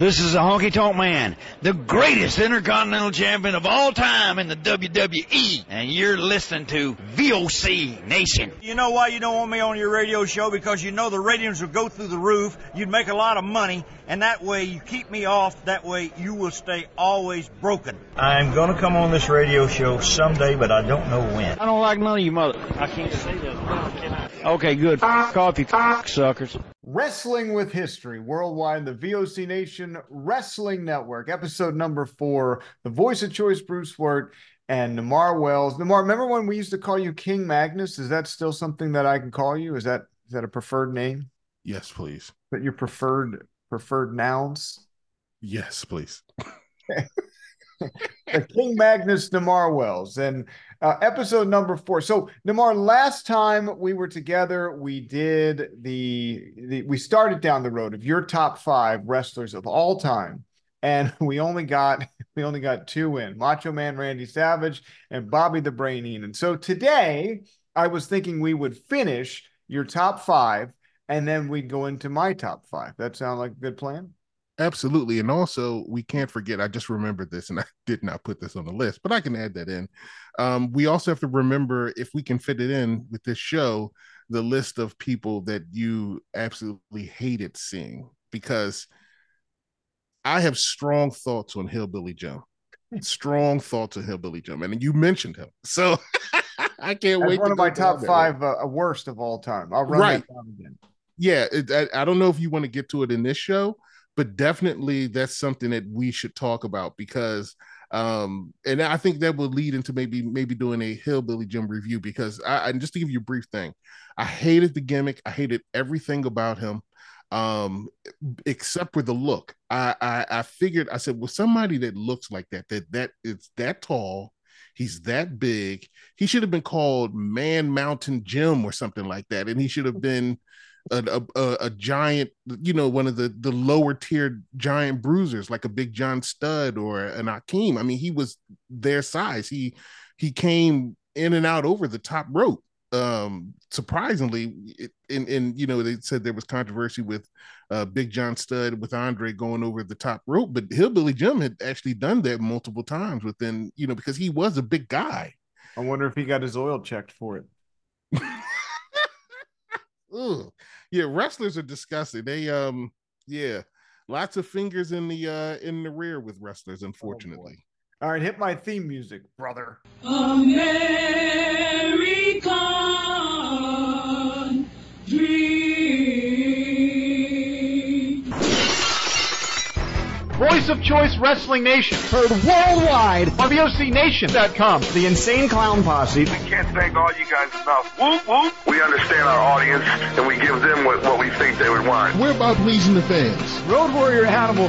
This is the Honky Tonk Man, the greatest intercontinental champion of all time in the WWE, and you're listening to VOC Nation. You know why you don't want me on your radio show? Because you know the ratings will go through the roof. You'd make a lot of money, and that way you keep me off. That way you will stay always broken. I'm gonna come on this radio show someday, but I don't know when. I don't like none of you mother. I can't say that. Okay, good. Coffee, suckers. Wrestling with History Worldwide, the VOC Nation Wrestling Network, episode number four. The voice of choice, Bruce Wirt and Nemar Wells. Nemar, remember when we used to call you King Magnus? Is that still something that I can call you? Is that is that a preferred name? Yes, please. But your preferred preferred nouns? Yes, please. King Magnus Nemar Wells and uh, episode number four. So Nemar, last time we were together, we did the, the we started down the road of your top five wrestlers of all time, and we only got we only got two in Macho Man Randy Savage and Bobby the Brain Heenan. So today I was thinking we would finish your top five, and then we'd go into my top five. That sound like a good plan? Absolutely. And also, we can't forget, I just remembered this and I did not put this on the list, but I can add that in. Um, we also have to remember, if we can fit it in with this show, the list of people that you absolutely hated seeing because I have strong thoughts on Hillbilly Jim. strong thoughts on Hillbilly Jim. And you mentioned him. So I can't That's wait. One of my top five uh, worst of all time. I'll run right. that down again. Yeah. It, I, I don't know if you want to get to it in this show but definitely that's something that we should talk about because um and i think that would lead into maybe maybe doing a hillbilly jim review because i and just to give you a brief thing i hated the gimmick. I hated everything about him um except for the look. I i, I figured i said well somebody that looks like that that that it's that tall he's that big he should have been called man mountain jim or something like that and he should have been a, a, a, giant, you know, one of the the lower tier giant bruisers, like a Big John Studd or an Akeem. I mean, he was their size. He he came in and out over the top rope. Um, surprisingly, and and you know they said there was controversy with uh, Big John Studd with Andre going over the top rope, but Hillbilly Jim had actually done that multiple times within, you know, because he was a big guy. I wonder if he got his oil checked for it. Ugh. Yeah, wrestlers are disgusting. They um yeah, lots of fingers in the uh in the rear with wrestlers, unfortunately. Oh All right, hit my theme music, brother. American Voice of Choice Wrestling Nation. Heard worldwide on VOCNation.com. The Insane Clown Posse. We can't thank all you guys enough. Whoop, whoop. We understand our audience and we give them what, what we think they would want. We're about pleasing the fans. Road Warrior Hannibal.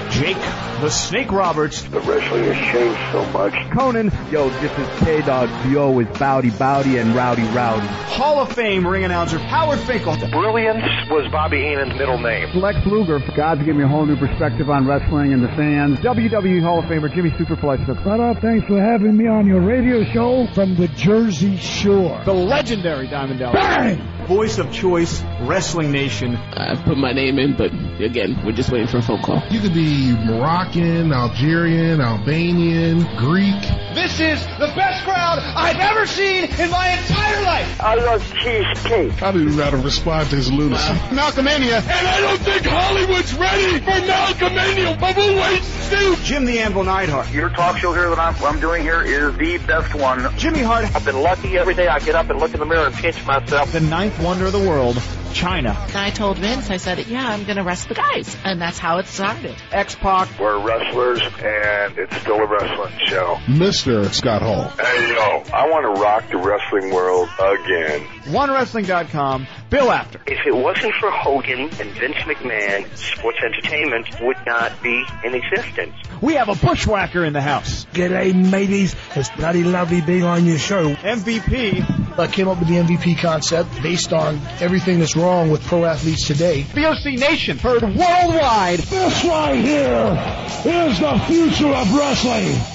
Jake the Snake Roberts. The wrestling has changed so much. Konnan. Yo, this is K-Dog. Yo is Bowdy Bowdy and Rowdy Rowdy. Hall of Fame ring announcer Howard Finkel. Brilliance was Bobby Heenan's middle name. Lex Luger. God's given me a whole new perspective on wrestling and the fans. WWE Hall of Famer Jimmy Superfly. What up? Uh, thanks for having me on your radio show from the Jersey Shore. The legendary Diamond Dallas. Bang! Voice of Choice Wrestling Nation. I put my name in, but again, we're just waiting for a phone call. You could be Moroccan, Algerian, Albanian, Greek. This is the best crowd I've ever seen in my entire life. I love cheesecake. I don't even know how to respond to his lunacy. Malcolmania. And I don't think Hollywood's ready for Malcolmania, but we'll wait and see. Jim the Anvil Neidhart. Your talk show here that I'm, I'm doing here is the best one. Jimmy Hart. I've been lucky every day I get up and look in the mirror and pinch myself. The ninth wonder of the world, Chyna. I told Vince, I said, yeah, I'm going to wrestle the guys. And that's how it started. X-Pac. We're wrestlers and it's still a wrestling show. Mr. Scott Hall. Hey, yo, I want to rock the wrestling world again. OneWrestling.com. Bill Apter. If it wasn't for Hogan and Vince McMahon, sports entertainment would not be in existence. We have a bushwhacker in the house. G'day, mateys. It's bloody lovely being on your show. MVP. I came up with the MVP concept based on everything that's wrong with pro athletes today. VOC Nation. Heard worldwide. This right here is the future of wrestling.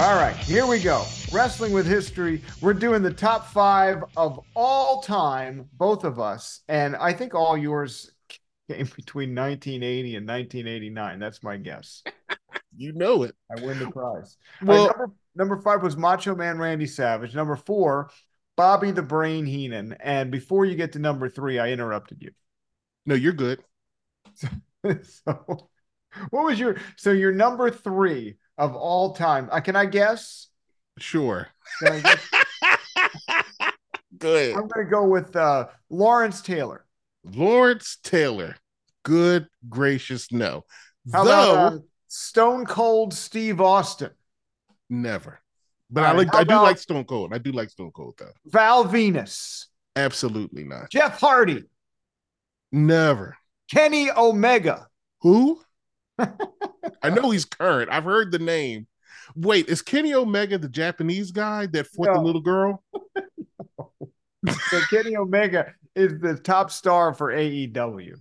All right, here we go. Wrestling with History. We're doing the top five of all time, both of us. And I think all yours came between 1980 and 1989. That's my guess. You know it. I win the prize. Well- right, number, number five was Macho Man Randy Savage. Number four, Bobby the Brain Heenan. And before you get to number three, I interrupted you. No, you're good. so, what was your so your number three of all time? Uh, can I guess? Sure. Can I guess? Go ahead. I'm going to go with uh, Lawrence Taylor. Lawrence Taylor. Good gracious, no. How Though about uh, Stone Cold Steve Austin? never. But All I like I do like Stone Cold. I do like Stone Cold though. Val Venis, Absolutely not. Jeff Hardy, Never. Kenny Omega. Who? I know he's current. I've heard the name. Wait, is Kenny Omega the Japanese guy that fought the little girl? So Kenny Omega is the top star for AEW.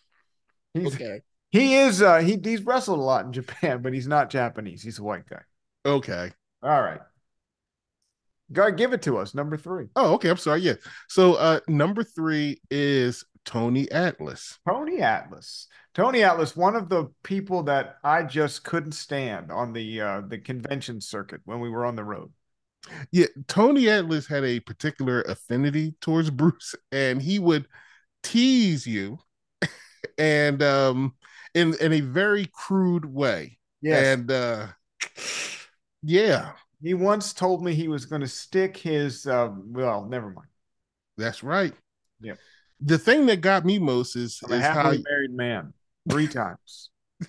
He's, Okay. He is uh he he's wrestled a lot in Japan, but he's not Japanese. He's a white guy. Okay. All right. Go give it to us. Number three. Oh, okay. I'm sorry. Yeah. So uh number three is Tony Atlas. Tony Atlas. Tony Atlas, one of the people that I just couldn't stand on the uh the convention circuit when we were on the road. Yeah, Tony Atlas had a particular affinity towards Bruce, and he would tease you and um in in a very crude way. Yes. And uh yeah, He once told me he was going to stick his uh well, never mind. that's right. Yep. The thing that got me most is, I'm a is how happily married man. Three times.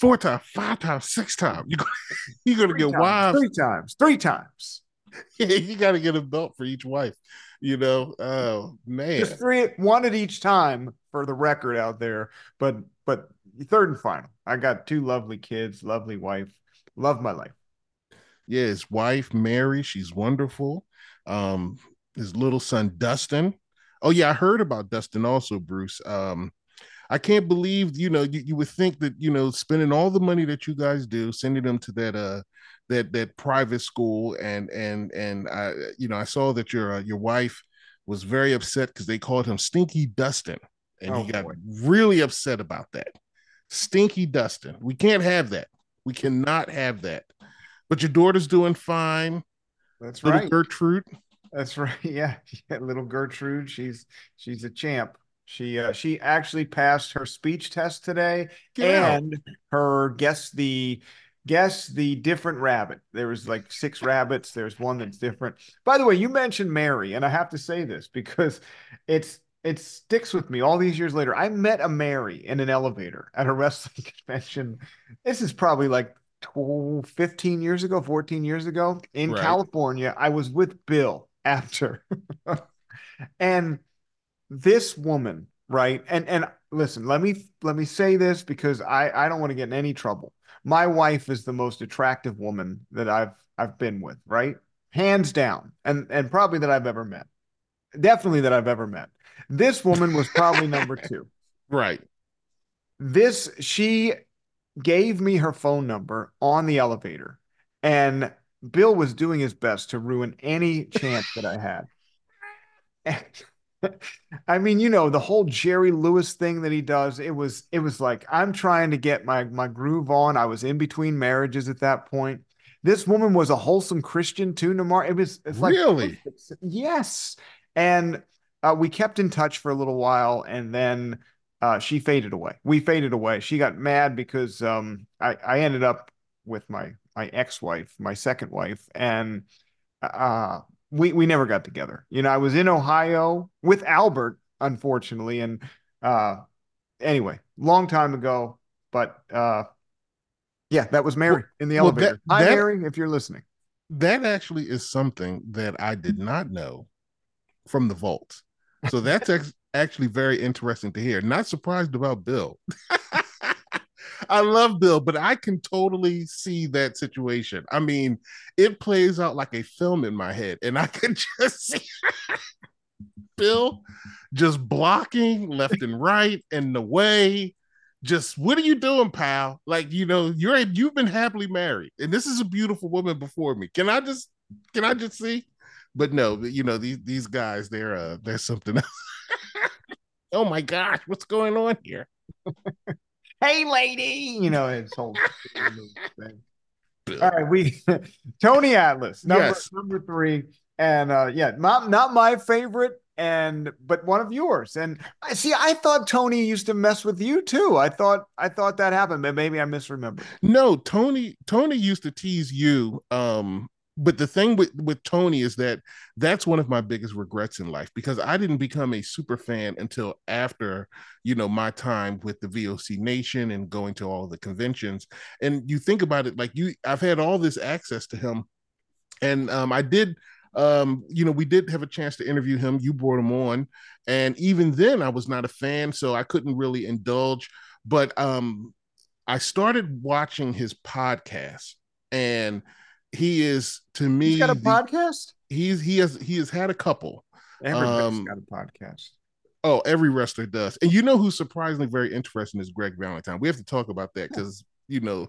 four times, five times, six times. You're gonna, you're gonna Three get times, wives. Three times. Three times. you gotta get a belt for each wife. You know, oh man. Just three one at each time for the record out there. But but third and final. I got two lovely kids, lovely wife. Love my life. yeah, his wife Mary, she's wonderful. Um, his little son Dustin. Oh yeah, I heard about Dustin also, Bruce. Um, I can't believe you know you, you would think that you know spending all the money that you guys do, sending them to that uh that that private school, and and and I you know I saw that your uh, your wife was very upset because they called him Stinky Dustin, and Oh, he got boy. really upset about that. Stinky Dustin, we can't have that. We cannot have that. But your daughter's doing fine. That's Little right. Gertrude. That's right. Yeah. yeah. Little Gertrude. She's she's a champ. She uh, she actually passed her speech test today Yeah. and her guess the guess the different rabbit. There was like six rabbits. There's one that's different. By the way, you mentioned Mary, and I have to say this because it's it sticks with me all these years later. I met a Mary in an elevator at a wrestling convention. This is probably like 12, 15 years ago, 14 years ago in Right. California. I was with Bill Apter. and this woman, right? And and listen, let me let me say this because I I don't want to get in any trouble. My wife is the most attractive woman that I've I've been with, right? Hands down. And and probably that I've ever met. Definitely that I've ever met. This woman was probably number 2 Right. this she gave me her phone number on the elevator and bill was doing his best to ruin any chance that i had And- i mean you know the whole jerry lewis thing that he does it was it was like i'm trying to get my my groove on i was in between marriages at that point this woman was a wholesome christian too nemar it was it's like Really? yes and uh, we kept in touch for a little while and then uh, she faded away. We faded away. She got mad because um, I, I ended up with my my ex-wife, my second wife, and uh, we we never got together. You know, I was in Ohio with Albert, unfortunately, and uh, anyway, long time ago. But uh, yeah, that was Mary in the well, that- elevator. Hi, that- Mary, if you're listening. That actually is something that I did not know from the vault. So that's ex- actually very interesting to hear. Not surprised about Bill. I love Bill, but I can totally see that situation. I mean, it plays out like a film in my head, and I can just see Bill just blocking left and right and the way. just what are you doing, pal? Like, you know, you're you've been happily married, and this is a beautiful woman before me. Can I just can I just see? But no, you know, these these guys, they're uh they're something else. oh my gosh, what's going on here? Hey lady, you know, it's whole thing. All right, we Tony Atlas, number Yes. number three, and uh yeah, not not my favorite, and but one of yours. And I see, I thought Tony used to mess with you too. I thought I thought that happened, but maybe I misremembered. No, Tony Tony used to tease you. Um, but the thing with with Tony is that that's one of my biggest regrets in life because I didn't become a super fan until after you know my time with the VOC Nation and going to all the conventions. And you think about it, like you, I've had all this access to him, and um, I did. Um, you know, we did have a chance to interview him. You brought him on, and even then, I was not a fan, so I couldn't really indulge. But um, I started watching his podcast, and he is to me He's got a the- podcast. He's he has he has had a couple. Everybody's Um, got a podcast. Oh, every wrestler does. And you know who's surprisingly very interesting is Greg Valentine. We have to talk about that because you know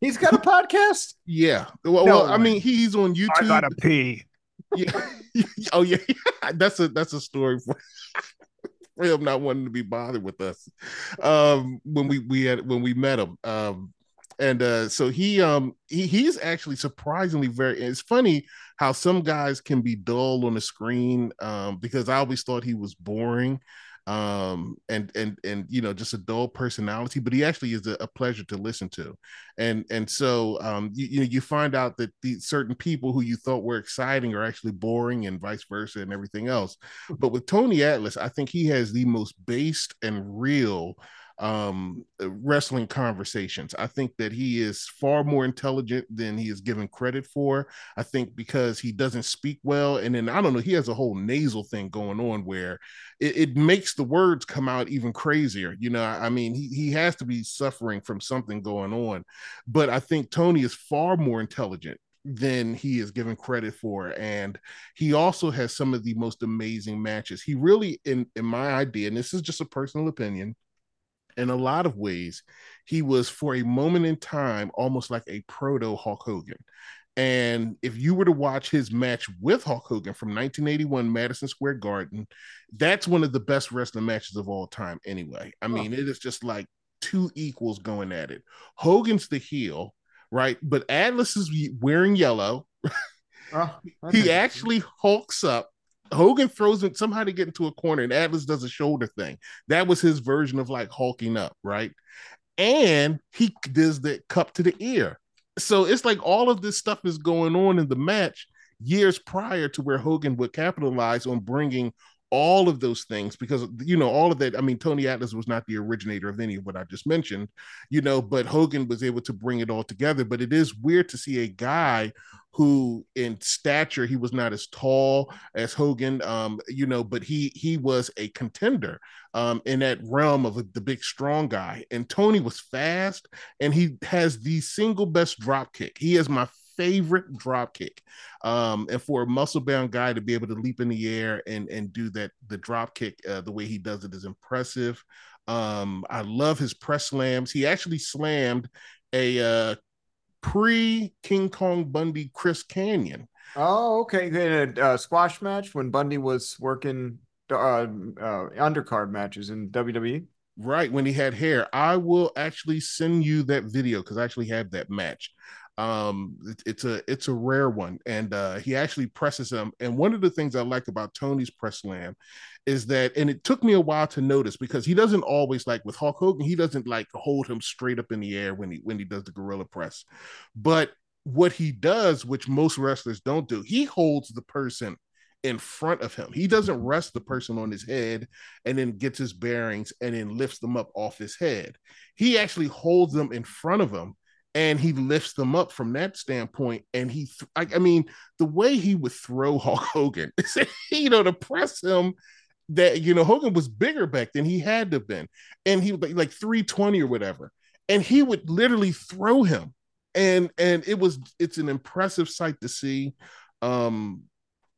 He's got a podcast. yeah. Well, No well I mean he's on YouTube. I gotta pee. Yeah. oh yeah, that's a that's a story for, for him not wanting to be bothered with us. Um, when we we had when we met him. Um, and uh, so he um he he's actually surprisingly very. It's funny how some guys can be dull on the screen. Um, because I always thought he was boring. Um, and and and you know just a dull personality, but he actually is a, a pleasure to listen to and and so um you, you know you find out that the certain people who you thought were exciting are actually boring and vice versa and everything else but with tony atlas i think he has the most based and real um wrestling conversations. I think that he is far more intelligent than he is given credit for. I think because he doesn't speak well and then i don't know he has a whole nasal thing going on where it, it makes the words come out even crazier you know? I I mean he, he has to be suffering from something going on but I think Tony is far more intelligent than he is given credit for and he also has some of the most amazing matches. He really in in my idea and this is just a personal opinion in a lot of ways he was for a moment in time almost like a proto Hulk Hogan and if you were to watch his match with Hulk Hogan from 1981 Madison Square Garden that's one of the best wrestling matches of all time anyway i mean it is just like two equals going at it Hogan's the heel, right? But Atlas is wearing yellow. Oh, He actually hulks up. Hogan throws him somehow to get into a corner, and Atlas does a shoulder thing. That was his version of like hulking up, right? And he does the cup to the ear. So it's like all of this stuff is going on in the match years prior to where Hogan would capitalize on bringing all of those things because you know all of that i mean tony atlas was not the originator of any of what i just mentioned you know but hogan was able to bring it all together. But it is weird to see a guy who in stature he was not as tall as hogan um you know but he he was a contender um in that realm of the big strong guy. And tony was fast and he has the single best drop kick. He is my favorite drop kick. Um, and for a muscle bound guy to be able to leap in the air and and do that, the drop kick, uh, the way he does it is impressive. Um, I love his press slams. He actually slammed a uh, pre King Kong Bundy Chris Canyon. Oh, okay. In a uh, squash match when Bundy was working uh, uh, undercard matches in? WWE. Right when he had hair, I will actually send you that video because I actually have that match. Um, it, it's a it's a rare one, and uh, he actually presses him. And one of the things I like about Tony's press slam is that, and it took me a while to notice because he doesn't always like with Hulk Hogan, he doesn't like hold him straight up in the air when he when he does the gorilla press, but what he does, which most wrestlers don't do, he holds the person in front of him. He doesn't rest the person on his head and then gets his bearings and then lifts them up off his head. He actually holds them in front of him and he lifts them up from that standpoint. And he, th- I, I mean, the way he would throw Hulk Hogan, you know, to press him. That you know, Hogan was bigger back then. He had to have been, and he was like, like 320 or whatever. And he would literally throw him. And and it was it's an impressive sight to see. Um,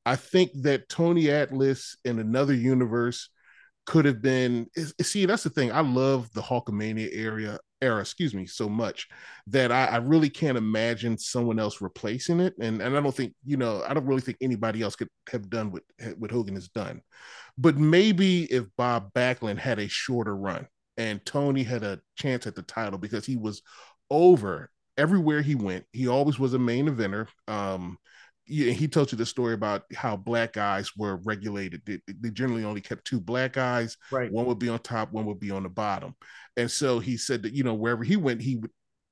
I think that Tony Atlas in another universe could have been. See, that's the thing. I love the Hulkamania area era, excuse me, so much that I, I, really can't imagine someone else replacing it. And and I don't think you know I don't really think anybody else could have done what what Hogan has done. But maybe if Bob Backlund had a shorter run and Tony had a chance at the title because he was over everywhere he went. He always was a main eventer. Um, he told you the story about how black guys were regulated. They, they, generally only kept two black guys. Right. One would be on top, one would be on the bottom. And so he said that you know wherever he went, he would,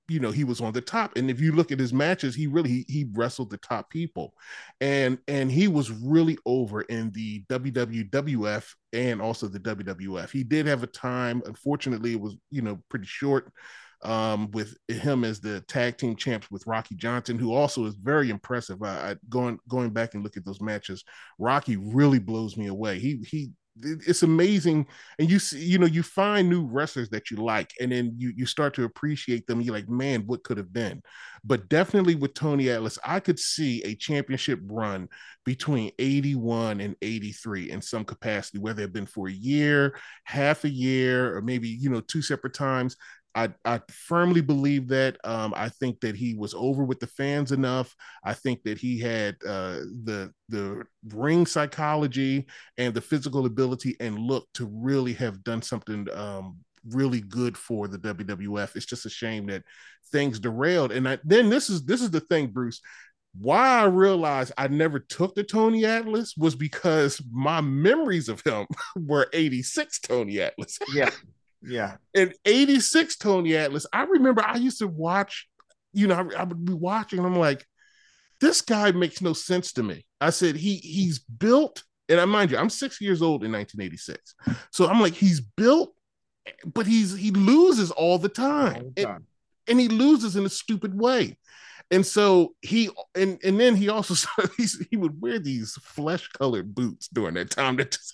you know, he was on the top. And if you look at his matches, he really he, he wrestled the top people, and and he was really over in the WWF and also the WWF. He did have a time. Unfortunately, it was you know pretty short um, with him as the tag team champs with Rocky Johnson, who also is very impressive. I, I going going back and look at those matches, Rocky really blows me away. He he it's amazing and you see you know you find new wrestlers that you like and then you you start to appreciate them you're like man what could have been but definitely with tony atlas i could see a championship run between 81 and 83 in some capacity whether it been for a year half a year or maybe you know two separate times I, I firmly believe that. Um, I think that he was over with the fans enough. I think that he had uh, the the ring psychology and the physical ability and look to really have done something um, really good for the WWF. It's just a shame that things derailed. And I, then this is this is the thing, Bruce. Why I realized I never took the Tony Atlas was because my memories of him were 86 Tony Atlas. Yeah. Yeah. In 86, Tony Atlas, I remember I used to watch, you know, I, I, would be watching and I'm like, this guy makes no sense to me. I said, he he's built, and I mind you, I'm six years old in 1986. So I'm like, he's built, but he's he loses all the time. All the time. And, and he loses in a stupid way. And so he and and then he also started, he would wear these flesh colored boots during that time. That just,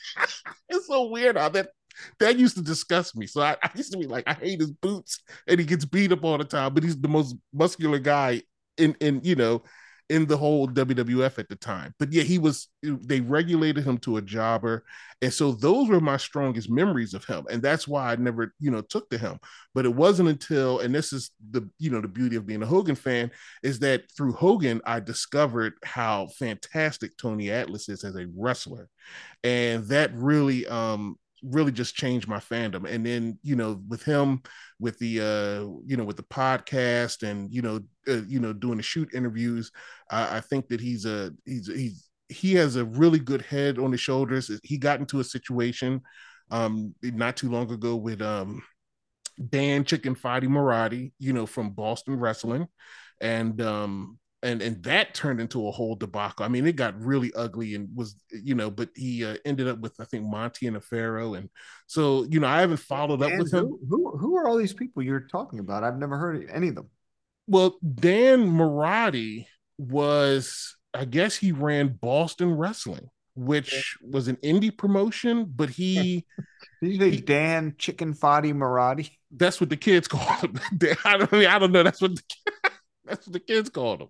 it's so weird how that that used to disgust me. So I, I, used to be like, I hate his boots, and he gets beat up all the time. But he's the most muscular guy in in you know in the whole WWF at the time. But yeah, he was. They regulated him to a jobber, and so those were my strongest memories of him, and that's why I never you know took to him. But it wasn't until, and this is the you know the beauty of being a Hogan fan is that through Hogan I discovered how fantastic Tony Atlas is as a wrestler, and that really um really just changed my fandom and then you know with him with the uh you know with the podcast and you know uh, you know doing the shoot interviews I, I think that he's a he's he's he has a really good head on his shoulders he got into a situation um not too long ago with um Dan Chicken Fighty Marathi, you know, from Boston Wrestling. And um, and and that turned into a whole debacle. I mean, it got really ugly and was you know, but he uh, ended up with I think Monty and a Pharaoh, and so you know I haven't followed up with him. Who who are all these people you're talking about? I've never heard any of them. Well, Dan Marathi was, I guess, he ran Boston Wrestling, which was an indie promotion, but he. Did you say he, Dan Chicken Foddy Marathi? That's what the kids call him. I don't I mean I don't know. That's what the, that's what the kids called him.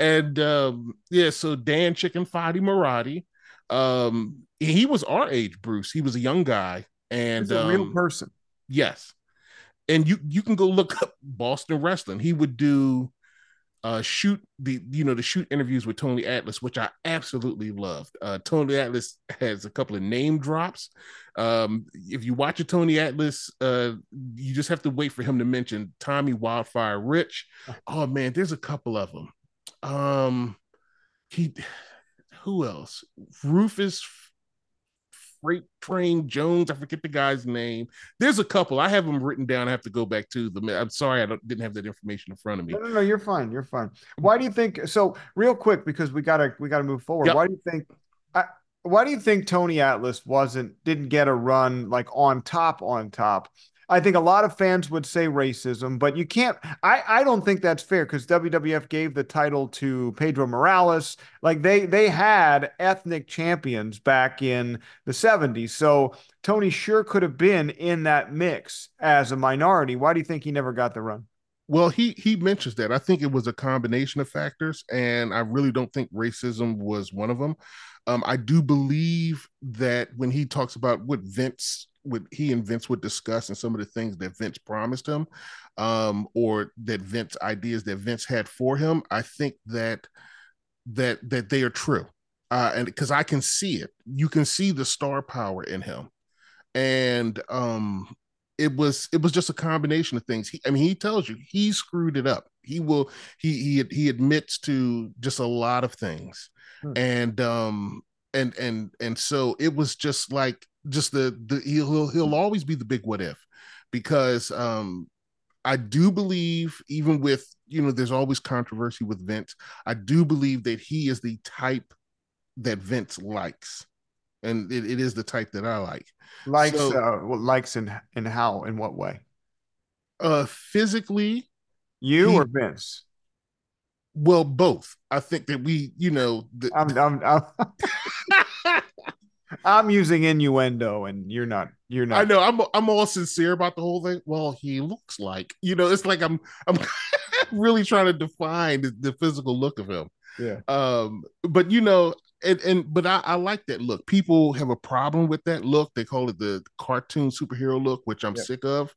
And um, yeah, so Dan Chicken Foddy Marathi, um, he was our age, Bruce. He was a young guy, and a um, real person. Yes, and you you can go look up Boston wrestling. He would do uh shoot the you know the shoot interviews with Tony Atlas, which I absolutely loved. Uh Tony Atlas has a couple of name drops. Um if you watch a Tony Atlas, uh you just have to wait for him to mention Tommy Wildfire Rich. Oh man, there's a couple of them. Um, he, who else? Rufus Freight Train Jones. I forget the guy's name. There's a couple. I have them written down. I have to go back to them. I'm sorry, I didn't have that information in front of me. No, no, no, you're fine. You're fine. Why do you think? So, real quick, because we gotta we gotta move forward. Yep. Why do you think? I, why do you think Tony Atlas wasn't didn't get a run like on top on top I think a lot of fans would say racism, but you can't. I, I don't think that's fair because WWF gave the title to Pedro Morales. Like they they had ethnic champions back in the 70s. So Tony sure could have been in that mix as a minority. Why do you think he never got the run? Well, he he mentions that. I think it was a combination of factors, and I really don't think racism was one of them. Um, I do believe that when he talks about what Vince, what he and Vince would discuss, and some of the things that Vince promised him, um, or that Vince ideas that Vince had for him, I think that that that they are true, uh, and because I can see it, you can see the star power in him, and um, it was it was just a combination of things. He, I mean, he tells you he screwed it up. He will he he he admits to just a lot of things, hmm. and um and and and so it was just like just the the he'll he'll always be the big what if because um I do believe even with you know there's always controversy with Vince. I do believe that he is the type that Vince likes and it, it is the type that I like. Likes, so, uh, likes and in how in what way? Uh, physically, you he, or Vince? Well, both. I think that we, you know, the, I'm, I'm, I'm, I'm using innuendo, and you're not. You're not. I know. I'm. I'm all sincere about the whole thing. Well, he looks like. You know, it's like I'm. I'm really trying to define the, the physical look of him. Yeah. Um. But you know, and, and but I, I, like that look. People have a problem with that look. They call it the cartoon superhero look, which I'm sick of.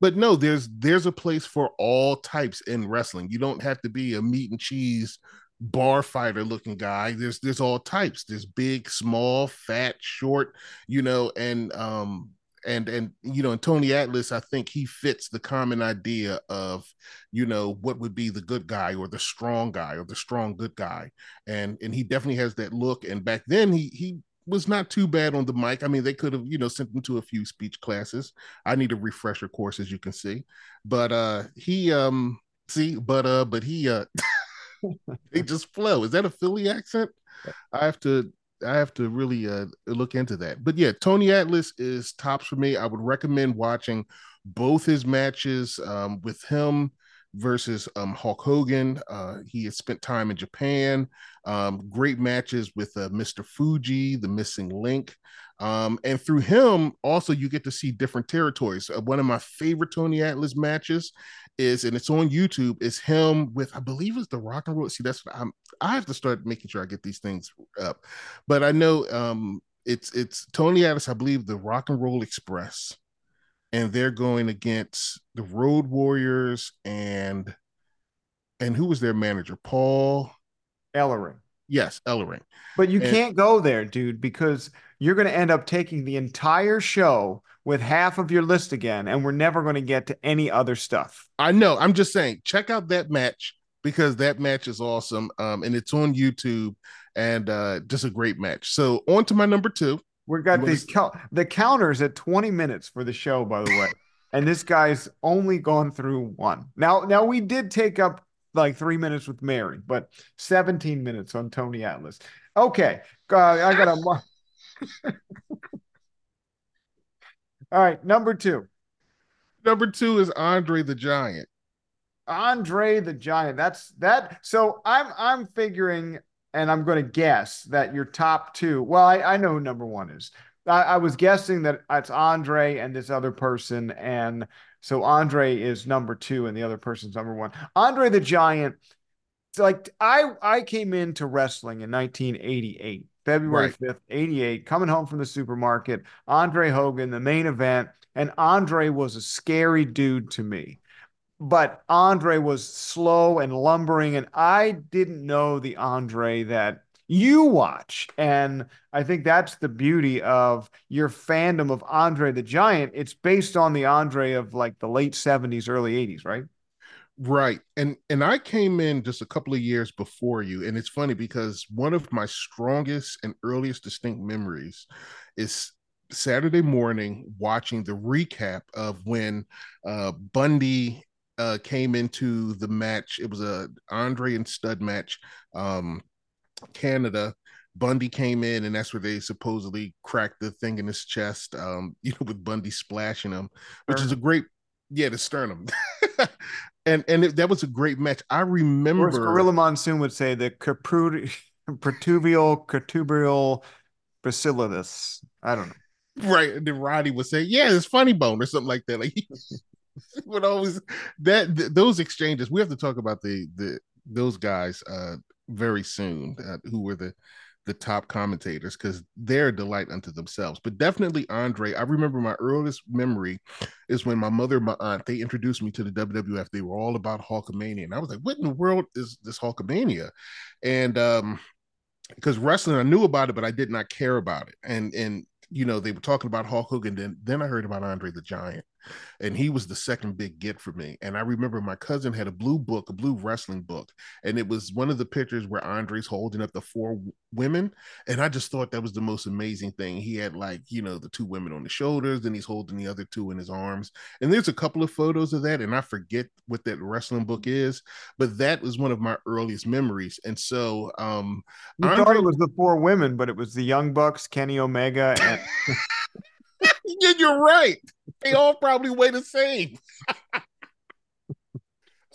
But no, there's there's a place for all types in wrestling. You don't have to be a meat and cheese bar fighter looking guy. There's there's all types. There's big, small, fat, short, you know, and um and and you know, and Tony Atlas, I think he fits the common idea of, you know, what would be the good guy or the strong guy or the strong good guy, and and he definitely has that look. And back then, he he was not too bad on the mic. I mean, they could have, you know, sent him to a few speech classes. I need a refresher course, as you can see. But uh he um see, but uh, but he uh they just flow. Is that a Philly accent? I have to I have to really uh, look into that. But yeah, Tony Atlas is tops for me. I would recommend watching both his matches um, with him versus um, Hulk Hogan. Uh, he has spent time in Japan. Um, great matches with uh, Mr. Fuji, the missing link. Um, and through him, also, you get to see different territories. Uh, one of my favorite Tony Atlas matches is, and it's on YouTube, is him with, I believe it's the rock and roll. See, that's what I'm, I have to start making sure I get these things up. But I know um, it's it's Tony Atlas, I believe, the Rock and Roll Express and they're going against the Road Warriors and and who was their manager? Paul Ellering. Yes, Ellering. But you and, can't go there, dude, because you're going to end up taking the entire show with half of your list again, and we're never going to get to any other stuff. I know. I'm just saying, check out that match because that match is awesome, um, and it's on YouTube, and uh, just a great match. So on to my number two. We've got these the counters at 20 minutes for the show, by the way. and this guy's only gone through one. Now, now we did take up like three minutes with Mary, but 17 minutes on Tony Atlas. Okay. Uh, I got a All right, number two. Number two is Andre the Giant. Andre the Giant. That's that. So I'm I'm figuring and I'm going to guess that your top two. Well, I, I know who number one is. I, I, was guessing that it's Andre and this other person, and so Andre is number two, and the other person's number one. Andre the Giant. It's like I I came into wrestling in 1988. February right. 5th, 88, coming home from the supermarket, Andre Hogan, the main event. And Andre was a scary dude to me but Andre was slow and lumbering, and I didn't know the Andre that you watch. And I think that's the beauty of your fandom of Andre the Giant. It's based on the Andre of like the late 70s, early 80s, right? Right. And and I came in just a couple of years before you. And it's funny because one of my strongest and earliest distinct memories is Saturday morning watching the recap of when uh, Bundy uh, came into the match. It was a Andre and Studd match. Um, Canada. Bundy came in, and that's where they supposedly cracked the thing in his chest. Um, you know, with Bundy splashing him, which is a great, yeah, the sternum. and and it, that was a great match. I remember. Or Gorilla Monsoon would say the protubial protuberal bacillus. I don't know. Right. And then Roddy would say, Yeah, it's funny bone or something like that. Like would always that th- those exchanges. We have to talk about the the those guys uh very soon uh, who were the the top commentators because they're a delight unto themselves. But definitely Andre. I remember my earliest memory is when my mother my aunt they introduced me to the WWF. They were all about Hulkamania, and I was like, "What in the world is this Hulkamania?" And um, because wrestling, I knew about it, but I did not care about it. And and you know they were talking about Hulk Hogan. Then then I heard about Andre the Giant, and he was the second big get for me. And I remember my cousin had a blue book, a blue wrestling book, and it was one of the pictures where Andre's holding up the four women, and I just thought that was the most amazing thing. He had like you know the two women on the shoulders, and he's holding the other two in his arms. And there's a couple of photos of that, and I forget what that wrestling book is, but that was one of my earliest memories. And so, um, you Andre- thought it was the four women, but it was the Young Bucks, Kenny Omega, and. yeah, you're right. They all probably weigh the same.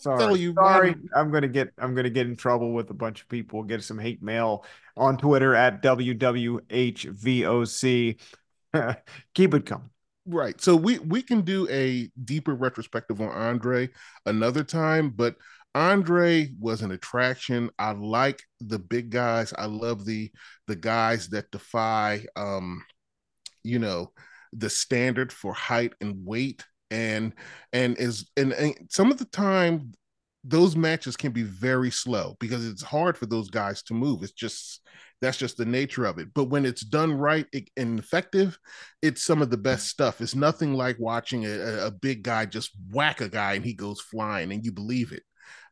Sorry, you, sorry. Man. I'm gonna get I'm gonna get in trouble with a bunch of people. Get some hate mail on Twitter at WWHVOC. Keep it coming. Right. So we we can do a deeper retrospective on Andre another time, but Andre was an attraction. I like the big guys. I love the the guys that defy um you know the standard for height and weight and and is and, and some of the time those matches can be very slow because it's hard for those guys to move. It's just that's just the nature of it. But when it's done right and effective it's some of the best stuff. It's nothing like watching a, a big guy just whack a guy and he goes flying and you believe it.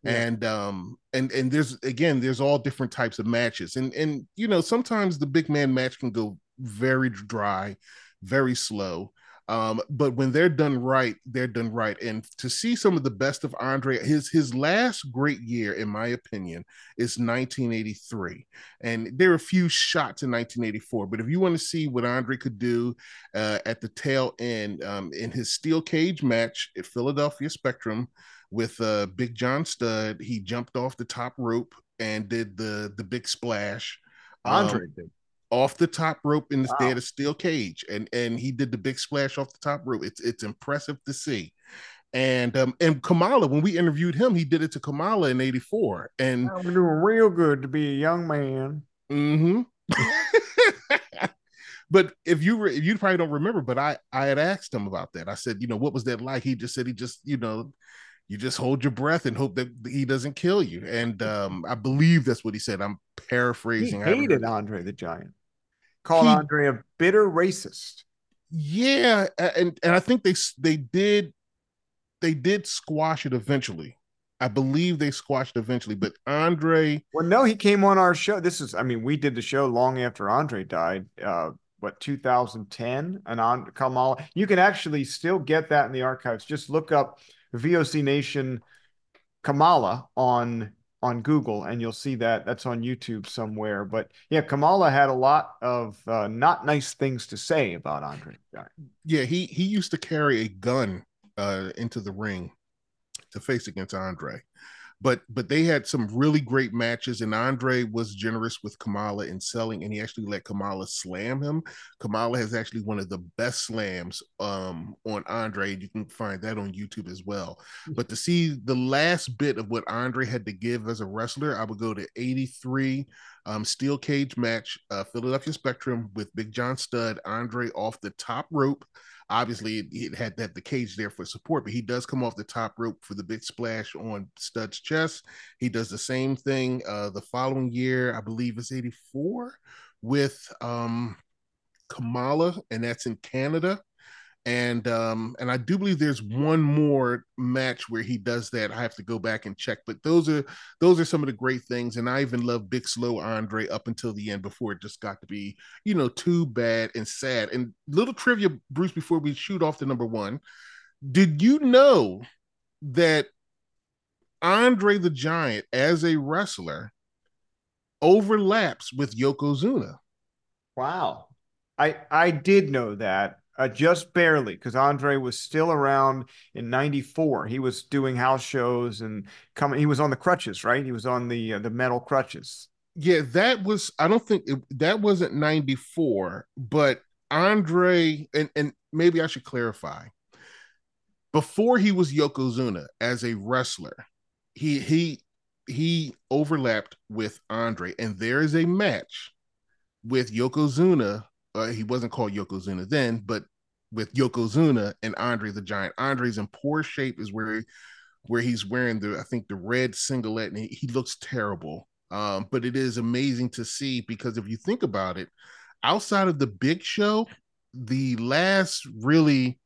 Yeah. and um and and there's again there's all different types of matches. And and you know sometimes the big man match can go very dry very slow. Um, but when they're done right, they're done right. And to see some of the best of Andre, his his last great year, in my opinion, is 1983. And there are a few shots in 1984. But if you want to see what Andre could do uh, at the tail end um, in his steel cage match at Philadelphia Spectrum with uh, Big John Studd, he jumped off the top rope and did the the big splash. Andre um, did off the top rope in the wow. a steel cage, and and he did the big splash off the top rope. It's it's impressive to see. And um and Kamala, when we interviewed him, he did it to Kamala in '84, and I'm doing real good to be a young man. Mm-hmm. but if you re- you probably don't remember, but I I had asked him about that. I said, you know, what was that like? He just said he just you know you just hold your breath and hope that he doesn't kill you. And um, I believe that's what he said. I'm paraphrasing. He hated Andre the Giant called he, Andre a bitter racist. Yeah, and and I think they they did they did squash it eventually. I believe they squashed it eventually, but Andre. Well, no, he came on our show. This is, I mean, we did the show long after Andre died. Uh, what 2010 and on Kamala. You can actually still get that in the archives. Just look up VOC Nation Kamala on on Google and you'll see that that's on YouTube somewhere. But yeah, Kamala had a lot of uh, not nice things to say about Andre. Yeah, he he used to carry a gun uh, into the ring to face against Andre but but they had some really great matches and andre was generous with kamala in selling and he actually let kamala slam him kamala has actually one of the best slams um, on andre you can find that on youtube as well hmm. but to see the last bit of what andre had to give as a wrestler i would go to 83 um, steel cage match uh, philadelphia spectrum with big john studd andre off the top rope Obviously, it had to have the cage there for support, but he does come off the top rope for the big splash on Studd's chest. He does the same thing uh, the following year, I believe it's 84, with um, Kamala, and that's in Canada and um and i do believe there's one more match where he does that. I have to go back and check but those are those are some of the great things. And i even love big slow andre up until the end before it just got to be you know too bad and sad. And little trivia bruce before we shoot off the number one did you know that andre the giant as a wrestler overlaps with yokozuna? Wow. I i did know that uh, just barely, because Andre was still around in '94. He was doing house shows and coming. He was on the crutches, right? He was on the uh, the metal crutches. Yeah, that was. I don't think it, that wasn't '94, but Andre and and maybe I should clarify. before he was Yokozuna as a wrestler, he he he overlapped with Andre, and there is a match with Yokozuna. Uh, he wasn't called Yokozuna then, but with Yokozuna and Andre the Giant. Andre's in poor shape, is where where he's wearing the I think the red singlet, and he, he looks terrible. Um, but it is amazing to see because if you think about it, outside of the Big Show, the last really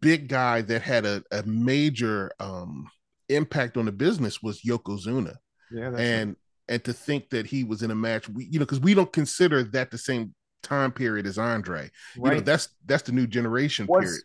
big guy that had a, a major um, impact on the business was Yokozuna. Yeah, and right. and to think that he was in a match, we you know, because we don't consider that the same time period as Andre. Right. You know, that's that's the new generation was, period.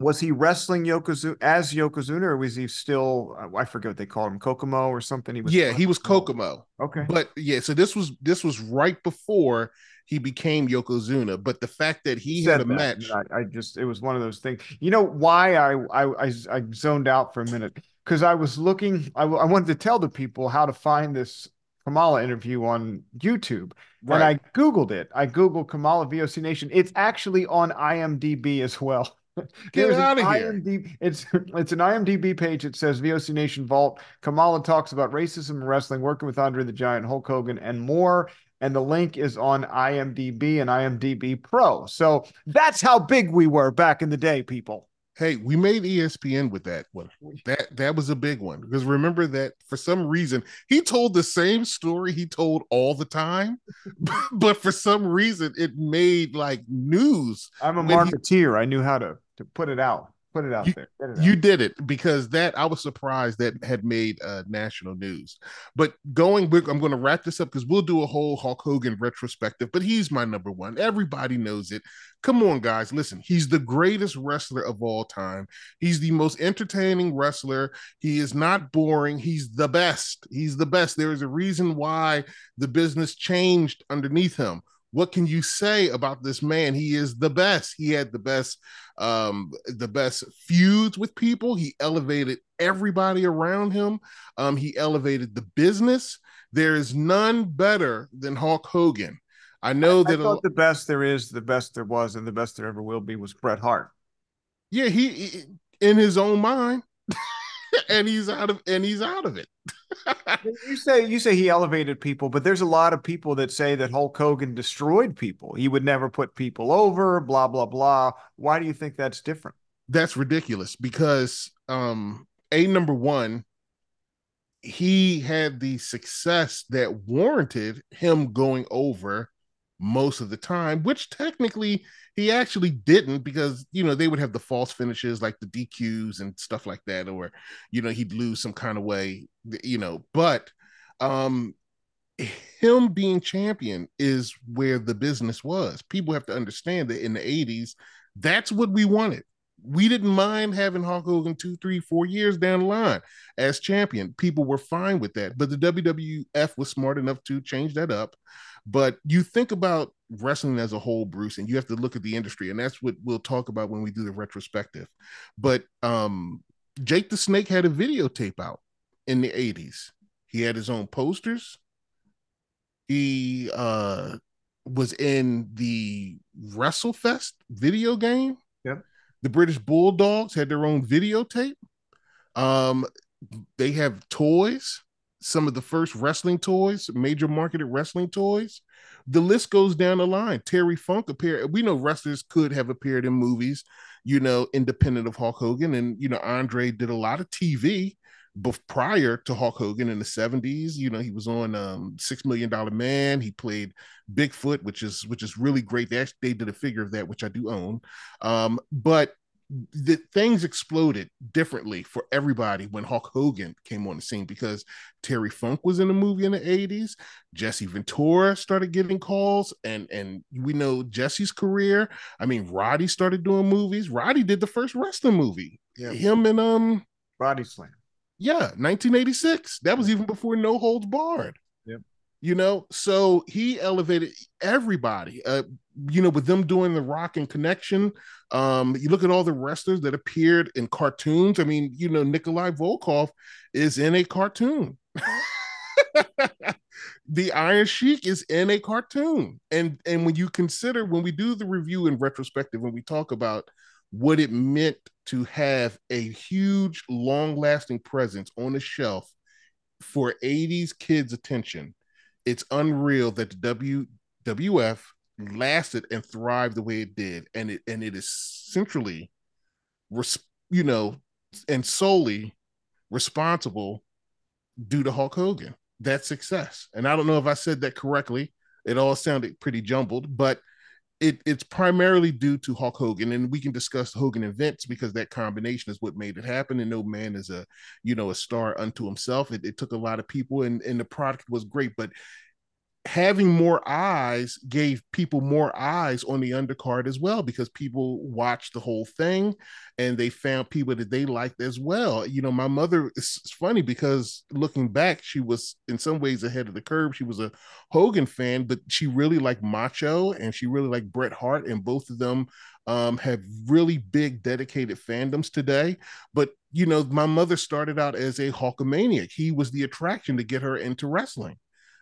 Was he wrestling Yokozuna as Yokozuna, or was he still? I forget what they called him, Kokomo or something. He was. Yeah, he was Kokomo. Okay, but yeah, so this was this was right before he became Yokozuna. But the fact that he had a that, match, I, I, just it was one of those things. You know why I I I, I zoned out for a minute because I was looking. I, I wanted to tell the people how to find this Kamala interview on YouTube. Right. And I Googled it. I Googled Kamala VOC Nation. It's actually on IMDb as well. Get out of here. IMDb, it's it's an IMDb page. It says VOC Nation Vault. Kamala talks about racism and wrestling, working with Andre the Giant, Hulk Hogan, and more. And the link is on IMDb and IMDb Pro. So that's how big we were back in the day, people. Hey, we made ESPN with that one. That that was a big one because remember that for some reason he told the same story he told all the time, but for some reason it made like news. I'm a marketeer. He, I knew how to to put it out put it out you, there. It out. You did it because that I was surprised that had made uh, national news. But going, I'm going to wrap this up because we'll do a whole Hulk Hogan retrospective. But he's my number one. Everybody knows it. Come on, guys, listen. He's the greatest wrestler of all time. He's the most entertaining wrestler. He is not boring. He's the best. He's the best. There is a reason why the business changed underneath him what can you say about this man? He is the best. He had the best um the best feuds with people. He elevated everybody around him. Um he elevated the business. There is none better than Hulk Hogan. I know I, that I thought a, the best there is, the best there was, and the best there ever will be was Bret Hart. Yeah, he in his own mind. and he's out of and he's out of it. you say you say he elevated people, but there's a lot of people that say that Hulk Hogan destroyed people. He would never put people over, blah blah blah. Why do you think that's different? That's ridiculous because um a number 1 he had the success that warranted him going over most of the time, which technically he actually didn't because you know they would have the false finishes like the DQs and stuff like that, or you know he'd lose some kind of way, you know. But um him being champion is where the business was. People have to understand that in the 80s, that's what we wanted. We didn't mind having Hulk Hogan two, three, four years down the line as champion. People were fine with that. But the WWF was smart enough to change that up. But you think about wrestling as a whole, Bruce, and you have to look at the industry, and that's what we'll talk about when we do the retrospective. But um, Jake the Snake had a videotape out in the 80s. He had his own posters. He uh, was in the WrestleFest video game. Yep. The British Bulldogs had their own videotape. Um, they have toys some of the first wrestling toys, major marketed wrestling toys. The list goes down the line. Terry Funk appeared. We know wrestlers could have appeared in movies, you know, independent of Hulk Hogan. And, you know, Andre did a lot of TV prior to Hulk Hogan in the 70s. You know, he was on um, Six Million Dollar Man. He played Bigfoot, which is which is really great. They actually they did a figure of that, which I do own. Um, but the things exploded differently for everybody when Hulk Hogan came on the scene because Terry Funk was in the movie in the 80s. Jesse Ventura started getting calls, and and we know Jesse's career. I mean, Roddy started doing movies. Roddy did the first wrestling movie. Yeah. Him and um Body Slam. Yeah, 1986. That was even before No Holds Barred you know? So he elevated everybody uh you know with them doing the rock and connection. Um you look at all the wrestlers that appeared in cartoons. I mean you know nikolai volkoff is in a cartoon. The iron sheik is in a cartoon. And and when you consider when we do the review in retrospective when we talk about what it meant to have a huge, long lasting presence on the shelf for 80s kids' attention. It's unreal that the WWF lasted and thrived the way it did. And it and it is centrally res- you know, and solely responsible due to Hulk Hogan. That success. And I don't know if I said that correctly. It all sounded pretty jumbled, but it, it's primarily due to Hulk Hogan, and we can discuss Hogan and Vince because that combination is what made it happen. And no man is a, you know, a star unto himself. It, it took a lot of people, and and the product was great. But having more eyes gave people more eyes on the undercard as well because people watched the whole thing and they found people that they liked as well. You know, my mother is funny because looking back, she was in some ways ahead of the curve. She was a Hogan fan, but she really liked Macho and she really liked Bret Hart, and both of them um, have really big dedicated fandoms today. But you know, my mother started out as a Hulkamaniac. He was the attraction to get her into wrestling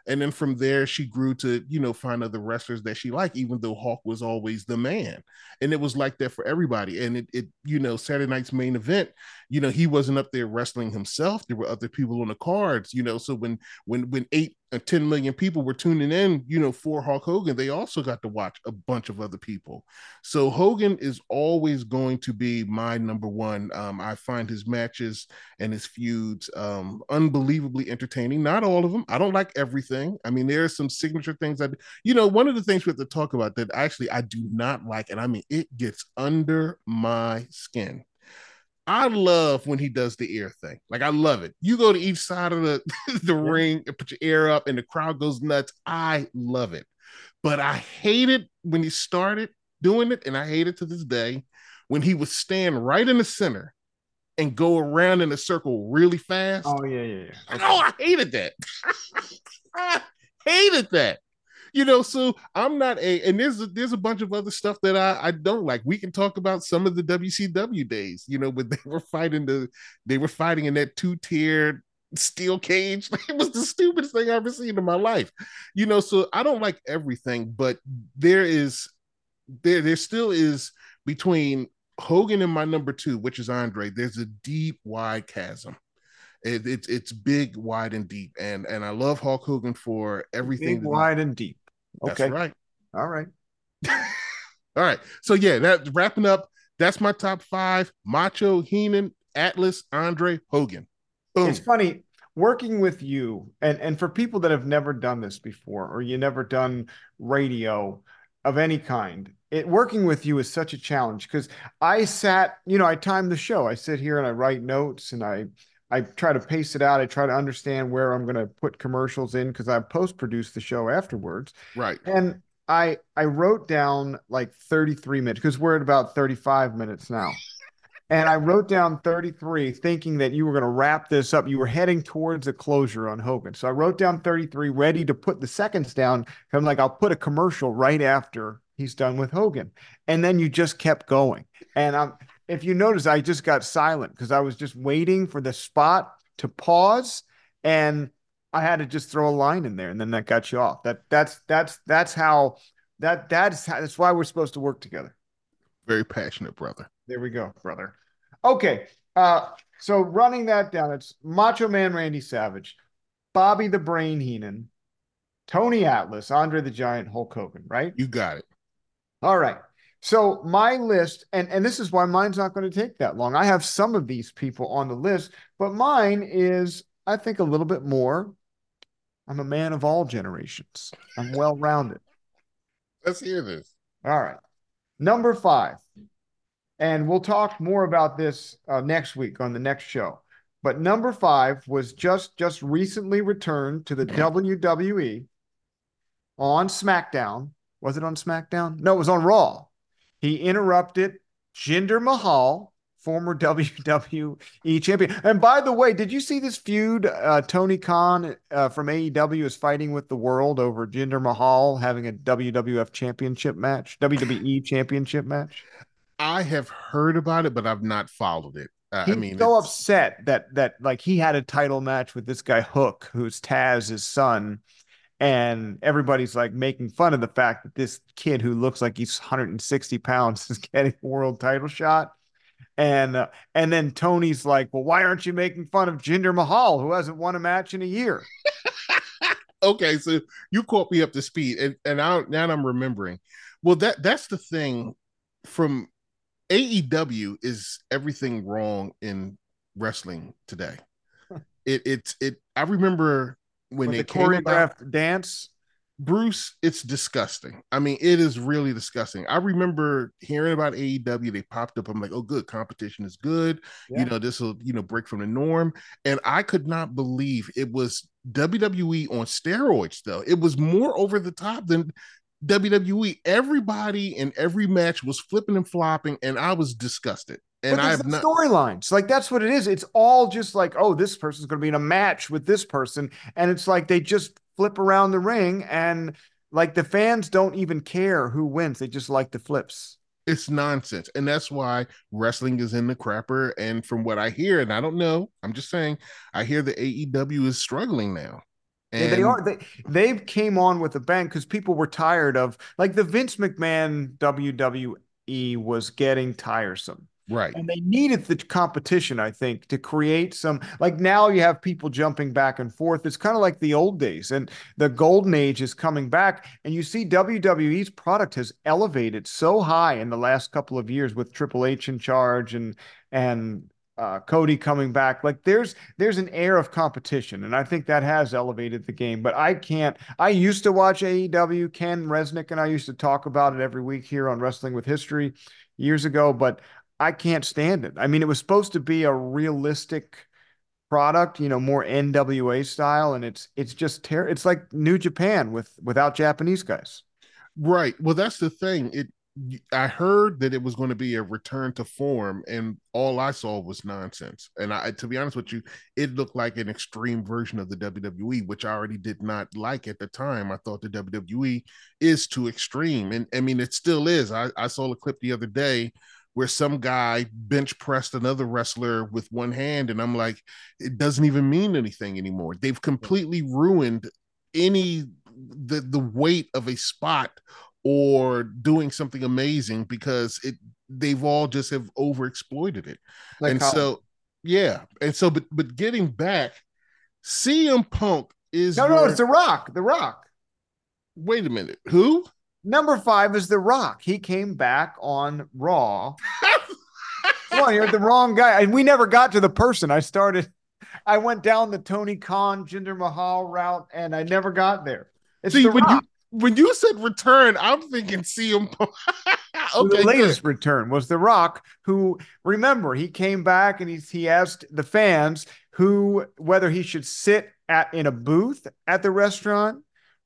and then from there she grew to you know find other wrestlers that she liked even though hawk was always the man. And it was like that for everybody. And it, it you know Saturday night's main event you know he wasn't up there wrestling himself. There were other people on the cards you know. So when when when eight 10 million people were tuning in, you know, for Hulk Hogan, they also got to watch a bunch of other people. So Hogan is always going to be my number one. Um, I find his matches and his feuds um, unbelievably entertaining. Not all of them. I don't like everything. I mean, there are some signature things that, you know, one of the things we have to talk about that actually I do not like, and I mean, it gets under my skin I love when he does the ear thing. Like I love it. You go to each side of the the yeah. ring and put your ear up, and the crowd goes nuts. I love it, but I hate it when he started doing it, and I hate it to this day when he would stand right in the center and go around in a circle really fast. Oh yeah, yeah, yeah. Okay. Oh, I hated that. I hated that you know, so I'm not a, and there's a, there's a bunch of other stuff that I, I don't like. We can talk about some of the WCW days, you know, but they were fighting the, they were fighting in that two tiered steel cage. It was the stupidest thing I've ever seen in my life, you know. So I don't like everything, but there is, there, there still is between Hogan and my number two, which is Andre. There's a deep, wide chasm. It, it's it's big, wide, and deep, and and I love Hulk Hogan for everything. Big, wide, and deep. Okay. That's right. All right. All right. So yeah, that wrapping up. That's my top five: Macho, Heenan, Atlas, Andre, Hogan. Boom. It's funny working with you, and and for people that have never done this before, or you never done radio of any kind. It working with you is such a challenge because I sat, you know, I time the show. I sit here and I write notes and I I try to pace it out. I try to understand where I'm going to put commercials in because I post produce the show afterwards. Right. And I I wrote down like 33 minutes because we're at about 35 minutes now. And I wrote down 33 thinking that you were going to wrap this up. You were heading towards a closure on Hogan. So I wrote down 33 ready to put the seconds down. I'm like, I'll put a commercial right after he's done with Hogan. And then you just kept going. And I'm if you notice, I just got silent because I was just waiting for the spot to pause, and I had to just throw a line in there, and then that got you off. That that's that's that's how that that's how, that's why we're supposed to work together. Very passionate brother. There we go, brother. Okay, uh, so running that down, it's Macho Man Randy Savage, Bobby the Brain Heenan, Tony Atlas, Andre the Giant, Hulk Hogan. Right? You got it. All right. So my list, and and this is why mine's not going to take that long. I have some of these people on the list, but mine is, I think, a little bit more. I'm a man of all generations. I'm well rounded. Let's hear this. All right, number five, and we'll talk more about this uh, next week on the next show. But number five was just just recently returned to the WWE on SmackDown. Was it on SmackDown? No, it was on Raw he interrupted Jinder Mahal, former WWE champion. And by the way, did you see this feud? Uh, Tony Khan uh, from AEW is fighting with the world over Jinder Mahal having a WWF championship match, WWE championship match. I have heard about it, but I've not followed it. Uh, He's I mean, so upset that that like he had a title match with this guy Hook, who's Taz's son, and everybody's like making fun of the fact that this kid who looks like he's 160 pounds is getting a world title shot. And uh, and then Tony's like, well, why aren't you making fun of Jinder Mahal, who hasn't won a match in a year? okay, so you caught me up to speed, and and I, now I'm remembering. Well, that that's the thing from AEW is everything wrong in wrestling today. It it's it. I remember when they the choreographed about, dance. Bruce, it's disgusting. I mean, it is really disgusting. I remember hearing about AEW. They popped up. I'm like, oh, good. Competition is good. Yeah. You know, this will, you know, break from the norm. And I could not believe it was WWE on steroids, though. It was more over the top than WWE. Everybody in every match was flipping and flopping, and I was disgusted. And but I have not. storylines. Like that's what it is. It's all just like, oh, this person's going to be in a match with this person, and it's like they just flip around the ring, and like the fans don't even care who wins. They just like the flips. It's nonsense. And that's why wrestling is in the crapper. And from what I hear, and I don't know, I'm just saying, I hear the AEW is struggling now. Yeah, they are. They they came on with a bang because people were tired of like the Vince McMahon WWE was getting tiresome. Right. And they needed the competition, I think, to create some like now you have people jumping back and forth. It's kind of like the old days, and the golden age is coming back. And you see WWE's product has elevated so high in the last couple of years with Triple H in charge and and uh, Cody coming back. Like there's there's an air of competition, and I think that has elevated the game. But I can't. I used to watch AEW. Ken Resnick and I used to talk about it every week here on Wrestling with History years ago, but I can't stand it. I mean, it was supposed to be a realistic product, you know, more NWA style, and it's it's just ter- it's like New Japan with without Japanese guys. Right. Well, that's the thing. It I heard that it was going to be a return to form, and all I saw was nonsense. And I, to be honest with you, it looked like an extreme version of the WWE, which I already did not like at the time. I thought the WWE is too extreme, and I mean, it still is. I, I saw a clip the other day where some guy bench pressed another wrestler with one hand, and I'm like, it doesn't even mean anything anymore. They've completely ruined any the the weight of a spot or doing something amazing because it they've all just have overexploited it. Like and how- so yeah, and so but but getting back, CM Punk is No, no, where- it's The Rock. The Rock. wait a minute, who? Number five is The Rock. He came back on Raw. Come on, you're the wrong guy. And we never got to the person. I started, I went down the Tony Khan, Jinder Mahal route, and I never got there. It's See, The when Rock. you when you said return, I'm thinking CM Punk. Okay, the good. latest return was The Rock, who remember he came back and he he asked the fans who whether he should sit at in a booth at the restaurant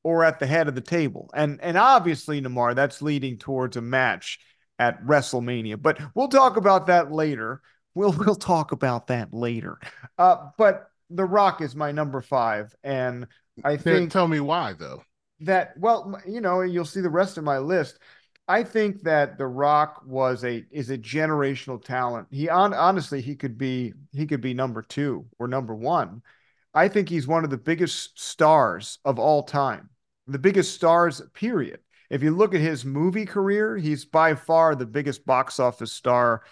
or at the head of the table, and and obviously Nemar that's leading towards a match at WrestleMania, but we'll talk about that later. We'll we'll talk about that later. Uh, but The Rock is my number five, and I think Tell me why though. that well you know you'll see the rest of my list i think that the rock was a is a generational talent he on honestly he could be he could be number two or number one i think he's one of the biggest stars of all time the biggest stars period if you look at his movie career he's by far the biggest box office star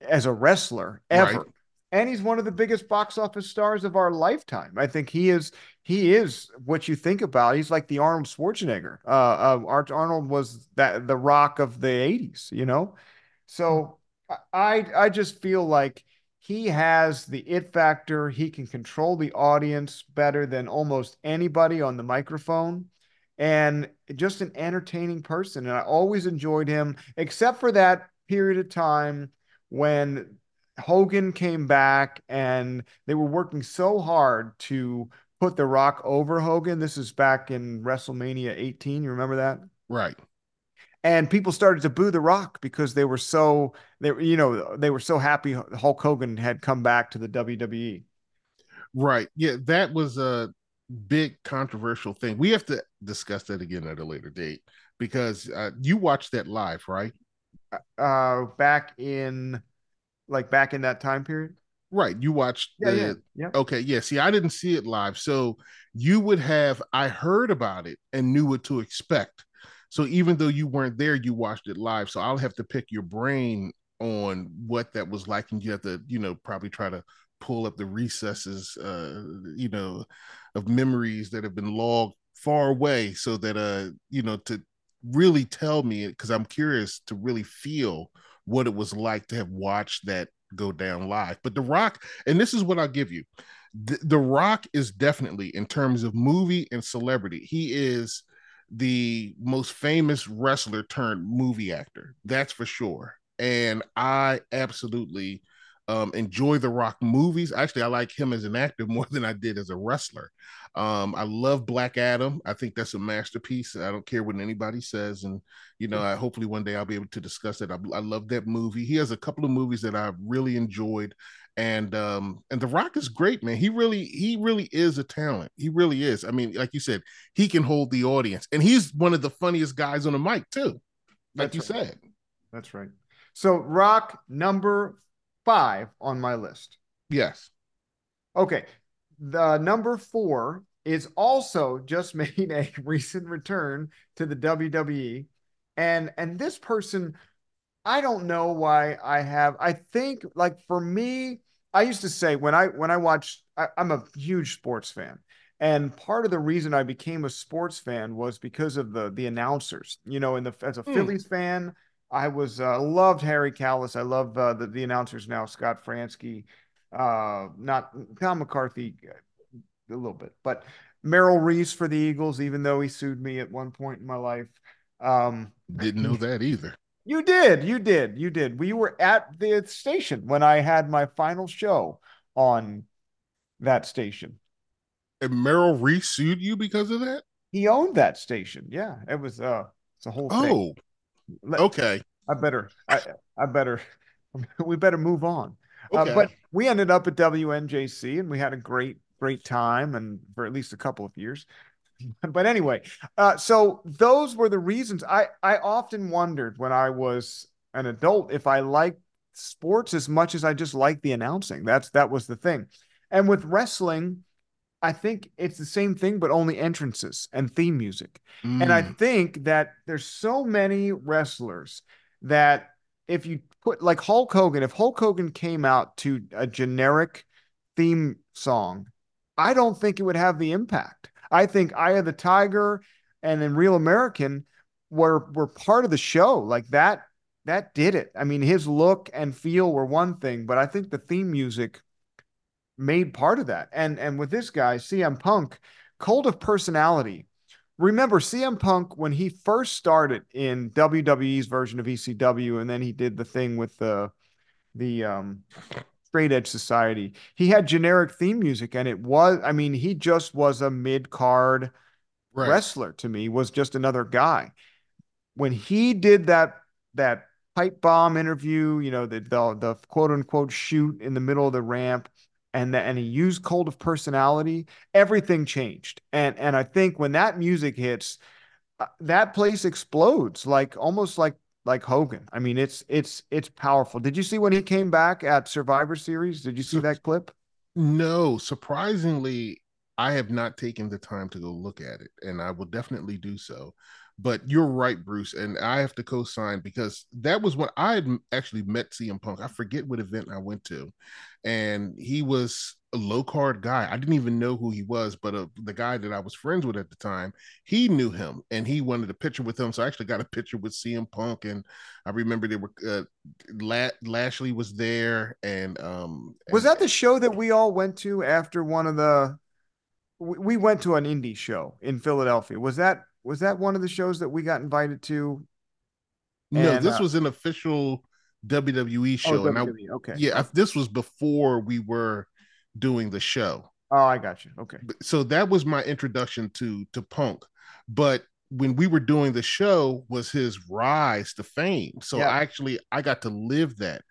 as a wrestler ever Right. and he's one of the biggest box office stars of our lifetime. I think he is he is what you think about. He's like the Arnold Schwarzenegger. Uh, uh Arnold was that the rock of the 80s, you know? So I I just feel like he has the it factor. He can control the audience better than almost anybody on the microphone. And just an entertaining person. And I always enjoyed him, except for that period of time when Hogan came back and they were working so hard to put The Rock over Hogan. This is back in WrestleMania 18. You remember that? Right. And people started to boo The Rock because they were so they you know, they were so happy Hulk Hogan had come back to the. WWE. Right. Yeah, that was a big controversial thing. We have to discuss that again at a later date because uh, you watched that live, right? Uh back in like back in that time period. Right. You watched Yeah, the yeah, yeah. Okay, yeah. See, I didn't see it live. So you would have I heard about it and knew what to expect. So even though you weren't there, you watched it live. So I'll have to pick your brain on what that was like, and you have to, you know, probably try to pull up the recesses, uh, you know, of memories that have been logged far away, so that, uh, you know, to really tell me because I'm curious to really feel what it was like to have watched that go down live. But The Rock, and this is what I'll give you. The, the Rock is definitely in terms of movie and celebrity, he is the most famous wrestler turned movie actor. That's for sure. And I absolutely um, enjoy The Rock movies. Actually, I like him as an actor more than I did as a wrestler. Um, I love Black Adam. I think that's a masterpiece. I don't care what anybody says, and you know, I hopefully one day I'll be able to discuss it. I, I love that movie. He has a couple of movies that I've really enjoyed, and um, and The Rock is great, man. He really he really is a talent. He really is. I mean, like you said, he can hold the audience, and he's one of the funniest guys on the mic too. Like That's you right. said. That's right. So Rock number five on my list. Yes. Okay. The number four is also just made a recent return to the WWE. And and this person, I don't know why I have. I think like for me, I used to say when I when I watched, I, I'm a huge sports fan. And part of the reason I became a sports fan was because of the the announcers. You know, in the as a Hmm. Phillies fan, I was uh, loved Harry Kalas. I love uh, the the announcers now, Scott Franzke, uh, not Tom McCarthy, uh, a little bit, but Merrill Reese for the Eagles, even though he sued me at one point in my life. Um, Didn't know that either. You did, you did, you did. We were at the station when I had my final show on that station. And Merrill Reese sued you because of that? He owned that station. Yeah, it was uh, it's a whole thing. Oh, okay. I better, I, I better, we better move on. Okay. Uh, but we ended up at WNJC and we had a great, great time and for at least a couple of years. But anyway, uh, so those were the reasons I, I often wondered when I was an adult if I liked sports as much as I just liked the announcing. That's that was the thing. And with wrestling, I think it's the same thing, but only entrances and theme music. And I Mm. think that there's so many wrestlers that if you put like Hulk Hogan, if Hulk Hogan came out to a generic theme song, I don't think it would have the impact. I think Eye of the Tiger and then Real American were were part of the show. Like that, that did it. I mean, his look and feel were one thing, but I think the theme music made part of that. And and with this guy, CM Punk, Cult of Personality. Remember CM Punk when he first started in WWE's version of ECW, and then he did the thing with the the um straight edge society. He had generic theme music, and it was, I mean, he just was a mid-card Right. wrestler to me, was just another guy. When he did that that pipe bomb interview, you know, the the, the quote unquote shoot in the middle of the ramp, and the, and he used Cult of Personality, everything changed. And and I think when that music hits, uh, that place explodes like almost like like Hogan. I mean, it's it's it's powerful. Did you see when he came back at Survivor Series? Did you see that clip? No, surprisingly, I have not taken the time to go look at it, and I will definitely do so. But you're right, Bruce, and I have to co-sign because that was when I had actually met CM Punk. I forget what event I went to, and he was a low card guy. I didn't even know who he was, but uh, the guy that I was friends with at the time, he knew him, and he wanted a picture with him. So I actually got a picture with CM Punk, and I remember they were uh, La- Lashley was there, and um, Was that the show that we all went to after one of the? We went to an indie show in Philadelphia. Was that was that one of the shows that we got invited to? No, And, this uh, was an official WWE show. Oh, and I, WWE, okay. Yeah, I- this was before we were doing the show. Oh, I got you. Okay. So that was my introduction to to Punk. But when we were doing the show was his rise to fame. So Yeah. I actually I got to live that.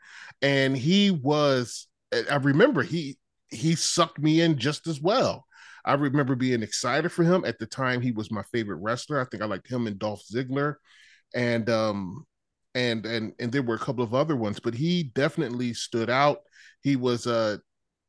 And he was I remember he he sucked me in just as well. I remember being excited for him at the time. He was my favorite wrestler. I think I liked him and Dolph Ziggler, and um, and and and there were a couple of other ones, but he definitely stood out. He was a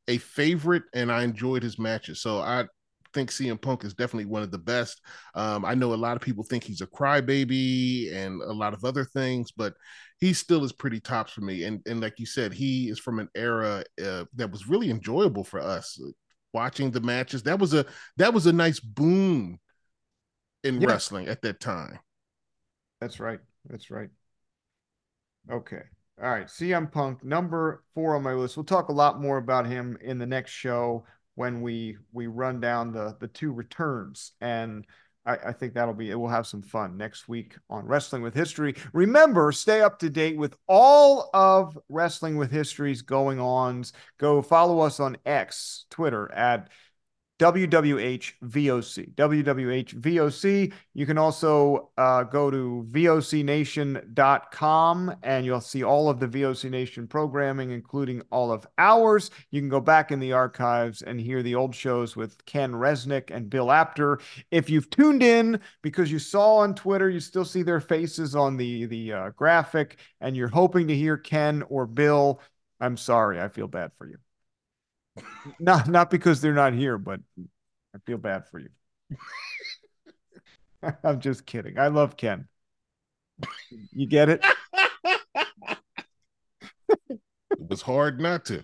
a favorite, and I enjoyed his matches. So I think CM Punk is definitely one of the best. Um, I know a lot of people think he's a crybaby and a lot of other things, but he still is pretty tops for me. And and like you said, he is from an era uh, that was really enjoyable for us watching the matches. That was a that was a nice boom in yeah. wrestling at that time. That's right. That's right. Okay. All right. CM Punk, number four on my list. We'll talk a lot more about him in the next show when we we run down the the two returns. And I, I think that'll be it. We'll have some fun next week on Wrestling with History. Remember, stay up to date with all of Wrestling with History's going ons. Go follow us on X, Twitter at WWHVOC. WWHVOC. You can also uh, go to VOCNation.com and you'll see all of the VOC Nation programming, including all of ours. You can go back in the archives and hear the old shows with Ken Resnick and Bill Apter. If you've tuned in because you saw on Twitter, you still see their faces on the, the uh, graphic and you're hoping to hear Ken or Bill, I'm sorry. I feel bad for you not not because they're not here, but I feel bad for you. I'm just kidding. I love Ken. You get it? it was hard not to.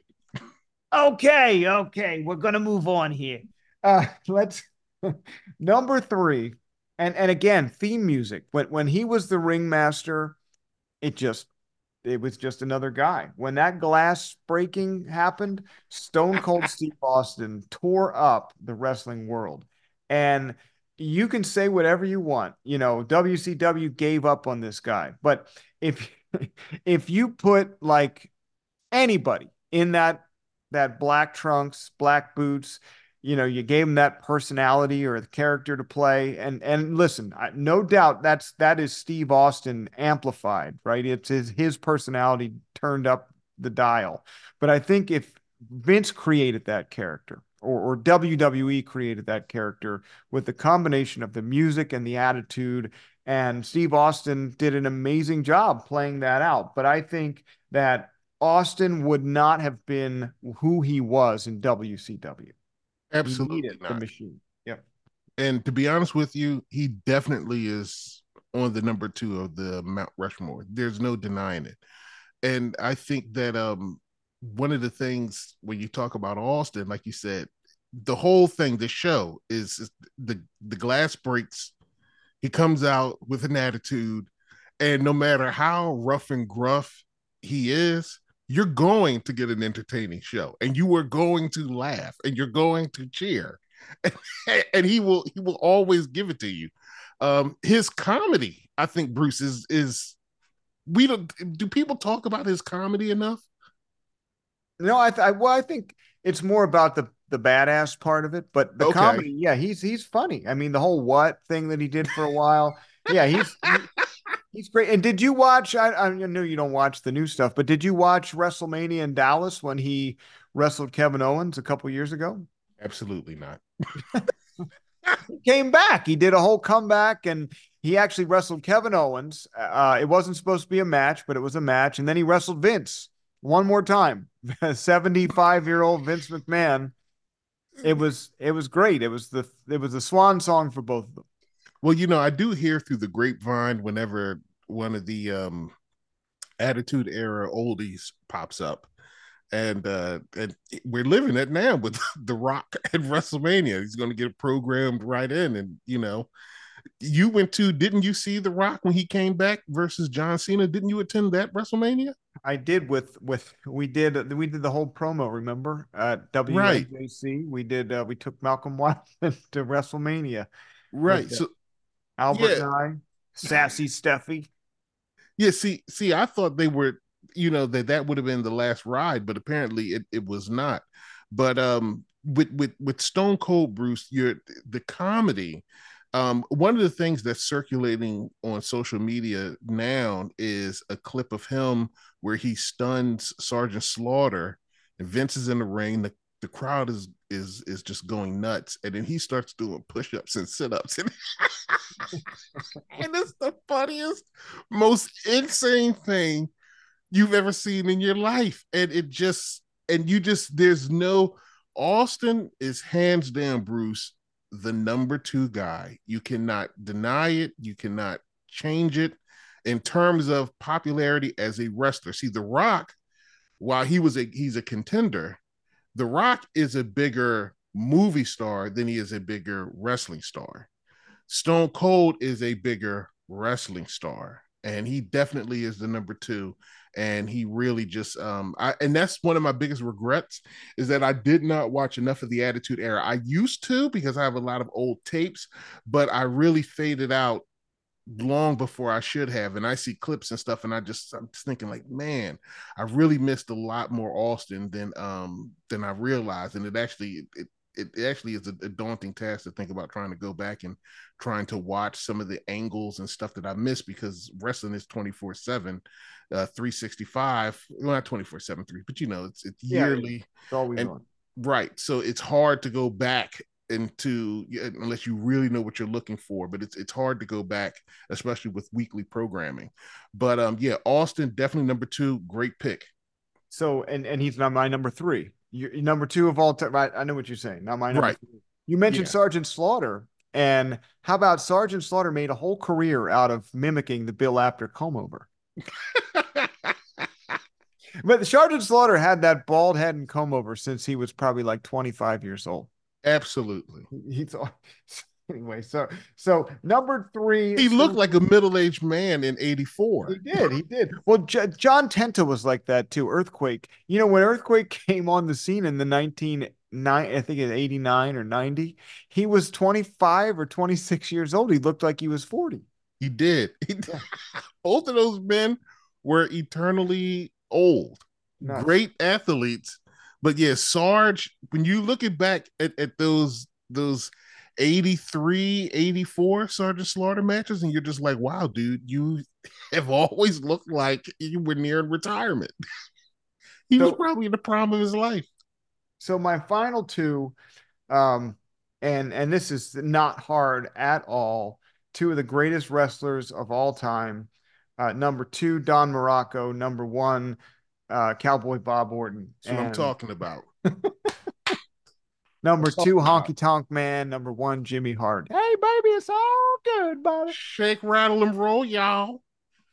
Okay, okay. We're gonna move on here. Uh let's number three. And and again, theme music. When when he was the ringmaster, it just it was just another guy. When that glass breaking happened, Stone Cold Steve Austin tore up the wrestling world. And you can say whatever you want. You know, WCW gave up on this guy. But if if you put like anybody in that that black trunks, black boots, you know you gave him that personality or the character to play. And and listen I, no doubt that's that is steve austin amplified right? It's his his personality turned up the dial. But i think if vince created that character or, or wwe created that character with the combination of the music and the attitude and steve austin did an amazing job playing that out. But i think that austin would not have been who he was in wcw Absolutely the machine. Yep. And to be honest with you, he definitely is on the number two of the Mount Rushmore. There's no denying it. And I think that um one of the things when you talk about Austin, like you said, the whole thing, the show is, is the the glass breaks. He comes out with an attitude, and no matter how rough and gruff he is, you're going to get an entertaining show and you are going to laugh and you're going to cheer and he will he will always give it to you. Um his comedy i think bruce is is we don't do people talk about his comedy enough? No i, th- I well i think it's more about the the badass part of it but the okay. comedy yeah he's he's funny. I mean the whole what thing that he did for a while. Yeah he's he, He's great. And did you watch? I, I know you don't watch the new stuff, but did you watch WrestleMania in Dallas when he wrestled Kevin Owens a couple years ago? Absolutely not. he came back. He did a whole comeback, and he actually wrestled Kevin Owens. Uh, it wasn't supposed to be a match, but it was a match. And then he wrestled Vince one more time. Seventy-five-year-old Vince McMahon. It was it was great. It was the it was the swan song for both of them. Well, you know, I do hear through the grapevine whenever one of the um attitude era oldies pops up. And uh and we're living it now with The Rock at WrestleMania. He's gonna get programmed right in. And you know, you went to didn't you see The Rock when he came back versus John Cena? Didn't you attend that WrestleMania? I did with with we did we did the whole promo. Remember at WJC right. we did uh, we took Malcolm Wildman to WrestleMania. Right. Uh, so Albert yeah. sassy Steffi. Yeah, see, see, I thought they were, you know, that that would have been the last ride, but apparently it, it was not. But um, with with with Stone Cold Bruce, you're the comedy. Um, one of the things that's circulating on social media now is a clip of him where he stuns Sergeant Slaughter, and Vince is in the ring. The the crowd is is is just going nuts and then he starts doing push-ups and sit-ups and and it's the funniest, most insane thing you've ever seen in your life. And it just, and you just, there's no, Austin is hands down, Bruce, the number two guy. You cannot deny it. You cannot change it in terms of popularity as a wrestler. See, The Rock, while he was a he's a contender, The Rock is a bigger movie star than he is a bigger wrestling star. Stone Cold is a bigger wrestling star, and he definitely is the number two. And he really just um I and that's one of my biggest regrets is that I did not watch enough of the Attitude Era. I used to because I have a lot of old tapes, but I really faded out long before I should have. And I see clips and stuff, and I just I'm just thinking like, man, I really missed a lot more Austin than um than I realized. And it actually it it actually is a, a, daunting task to think about trying to go back and trying to watch some of the angles and stuff that I missed because wrestling is 24 7, uh, 365. Well, not 24 7, 3, but you know, it's, it's yearly. Yeah, it's always and, on. Right. So it's hard to go back into unless you really know what you're looking for but it's it's hard to go back especially with weekly programming. But um yeah austin definitely number two great pick. So and and he's not my number three. You're number two of all time right i know what you're saying not my number right. three. you mentioned yeah. sergeant slaughter and how about sergeant slaughter made a whole career out of mimicking the bill apter comb over? But sergeant slaughter had that bald head and comb over since he was probably like 25 years old Absolutely. He's anyway. So so number three. He looked like a middle aged man in '84. He did. He did. Well, J- John Tenta was like that too. Earthquake. You know when Earthquake came on the scene in the 19 nine, I think it's 89 or 90. He was 25 or 26 years old. He looked like he was 40. He did. He did. Both of those men were eternally old. Nuts. Great athletes but yeah, Sarge, when you looking back at, at those those 83, 84 Sergeant Slaughter matches, and you're just like, wow, dude, you have always looked like you were near retirement. he so, was probably in the prime of his life. So my final two, um, and and this is not hard at all. Two of the greatest wrestlers of all time. Uh, number two, Don Muraco. Number one, uh, Cowboy Bob Orton. That's what I'm talking about. number two, Honky Tonk Man. Number one, Jimmy Hart. Hey, baby, it's all good, buddy. Shake, rattle, and roll, y'all.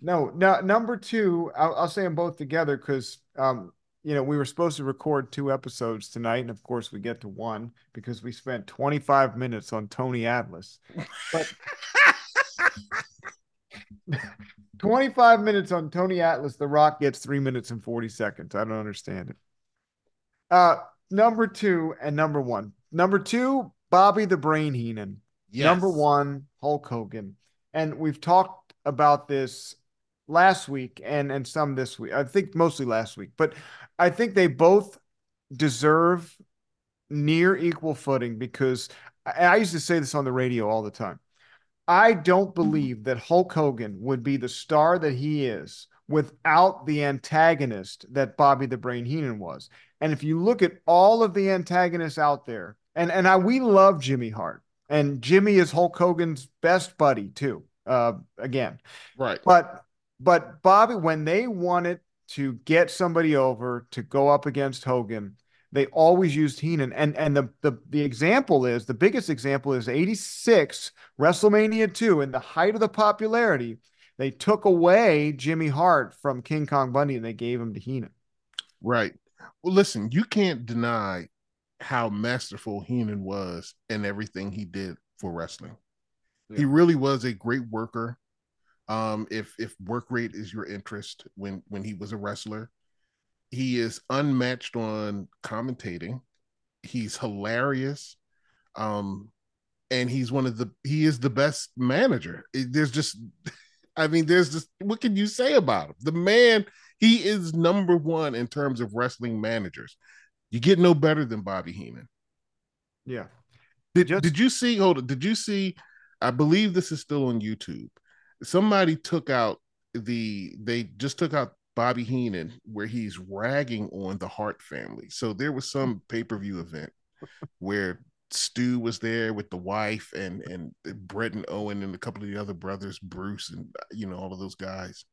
No, no. Number two, I'll, I'll say them both together because, um, you know, we were supposed to record two episodes tonight, and of course, we get to one because we spent 25 minutes on Tony Atlas. But 25 minutes on Tony Atlas. The Rock gets three minutes and 40 seconds. I don't understand it. Uh, number two and number one. Number two, Bobby the Brain Heenan. Yes. Number one, Hulk Hogan. And we've talked about this last week and and some this week. I think mostly last week, but I think they both deserve near equal footing because I, I used to say this on the radio all the time. I don't believe that Hulk Hogan would be the star that he is without the antagonist that Bobby the Brain Heenan was. And if you look at all of the antagonists out there, and and I we love Jimmy Hart, and Jimmy is Hulk Hogan's best buddy too. Uh, again, right. But but Bobby, when they wanted to get somebody over to go up against Hogan, they always used Heenan. And and the the the example is the biggest example is 86 WrestleMania 2 in the height of the popularity. They took away Jimmy Hart from King Kong Bundy and they gave him to Heenan. Right. Well, listen, you can't deny how masterful Heenan was and everything he did for wrestling. Yeah. He really was a great worker. Um, if if work rate is your interest when when he was a wrestler, he is unmatched on commentating. He's hilarious. Um, and he's one of the he is the best manager. There's just I mean, there's just what can you say about him? The man, he is number one in terms of wrestling managers. You get no better than Bobby Heenan. Yeah. Did just, did you see hold on, did you see I believe this is still on YouTube. Somebody took out the they just took out Bobby Heenan where he's ragging on the Hart family. So there was some pay per view event where Stu was there with the wife and and Bret and Owen and a couple of the other brothers, Bruce and you know all of those guys.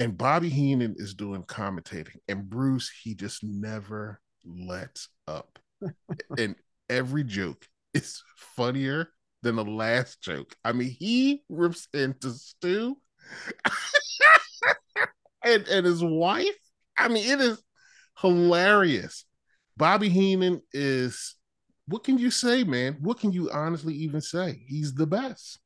And Bobby Heenan is doing commentating, and Bruce he just never lets up. and every joke is funnier than the last joke. I mean, he rips into Stu and and his wife. I mean, it is hilarious. Bobby Heenan is what can you say, man? What can you honestly even say? He's the best.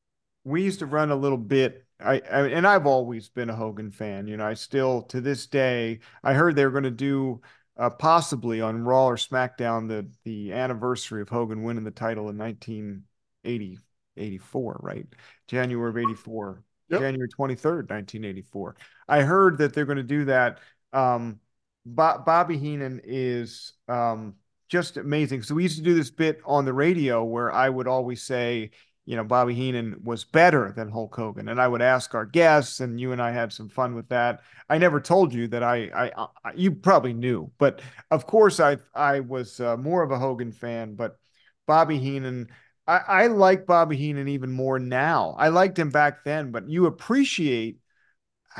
We used to run a little bit. I, I and I've always been a Hogan fan. You know, I still to this day. I heard they were going to do uh, possibly on Raw or SmackDown the the anniversary of Hogan winning the title in 1980 84, right? January of 84. Yep. January 23rd, 1984. I heard that they're going to do that. Um, Bo- Bobby Heenan is um, just amazing. So we used to do this bit on the radio where I would always say, you know, Bobby Heenan was better than Hulk Hogan, and I would ask our guests, and you and I had some fun with that. I never told you that I, I, I you probably knew, but of course I, I was uh, more of a Hogan fan, but Bobby Heenan. I, I like Bobby Heenan even more now. I liked him back then, but you appreciate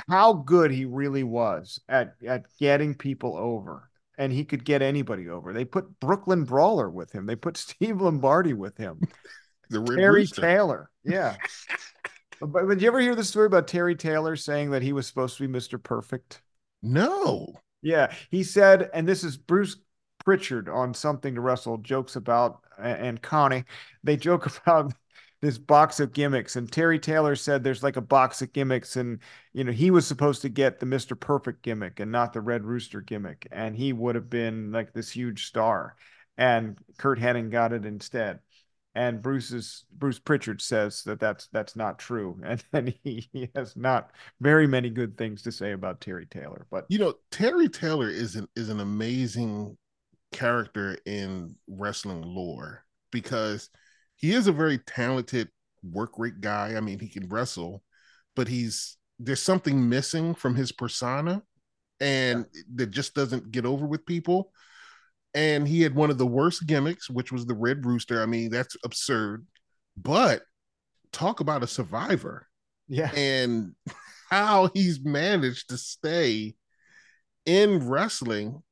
how good he really was at at getting people over and he could get anybody over. They put Brooklyn Brawler with him. They put Steve Lombardi with him. the Terry Rooster. Taylor. Yeah. but, but did you ever hear the story about Terry Taylor saying that he was supposed to be Mr. Perfect? No. Yeah. He said, and this is Bruce Prichard on Something to Wrestle jokes about, and Connie, they joke about this box of gimmicks and Terry Taylor said there's like a box of gimmicks and you know he was supposed to get the Mr. Perfect gimmick and not the Red Rooster gimmick and he would have been like this huge star and Curt Hennig got it instead and Bruce's Bruce Prichard says that that's that's not true and, and he, he has not very many good things to say about Terry Taylor but you know Terry Taylor is an is an amazing character in wrestling lore because he is a very talented work rate guy. I mean, he can wrestle, but he's there's something missing from his persona and yeah. that just doesn't get over with people. And he had one of the worst gimmicks, which was the Red Rooster. I mean, that's absurd. But talk about a survivor. Yeah. And how he's managed to stay in wrestling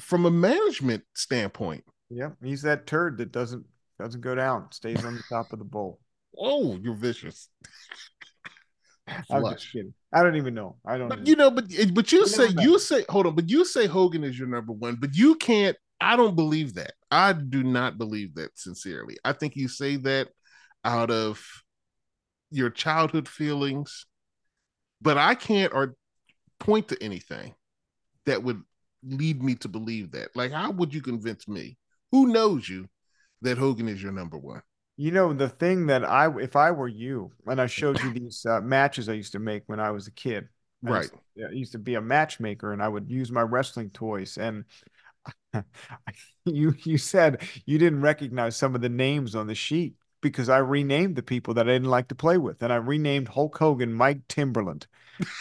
from a management standpoint. Yeah, he's that turd that doesn't doesn't go down. Stays on the top of the bowl. Oh, you're vicious. I'm just kidding. I don't even know. I don't. But, you know, but eh, but you say you say hold on, but you say Hogan is your number one, but you can't. I don't believe that. I do not believe that sincerely. I think you say that out of your childhood feelings, but I can't or point to anything that would lead me to believe that. Like, how would you convince me? Who knows you that Hogan is your number one? You know, the thing that I, if I were you, and I showed you these uh, matches I used to make when I was a kid, I right? Used to, I used to be a matchmaker, and I would use my wrestling toys. And you, you said you didn't recognize some of the names on the sheet because I renamed the people that I didn't like to play with, and I renamed Hulk Hogan Mike Timberland.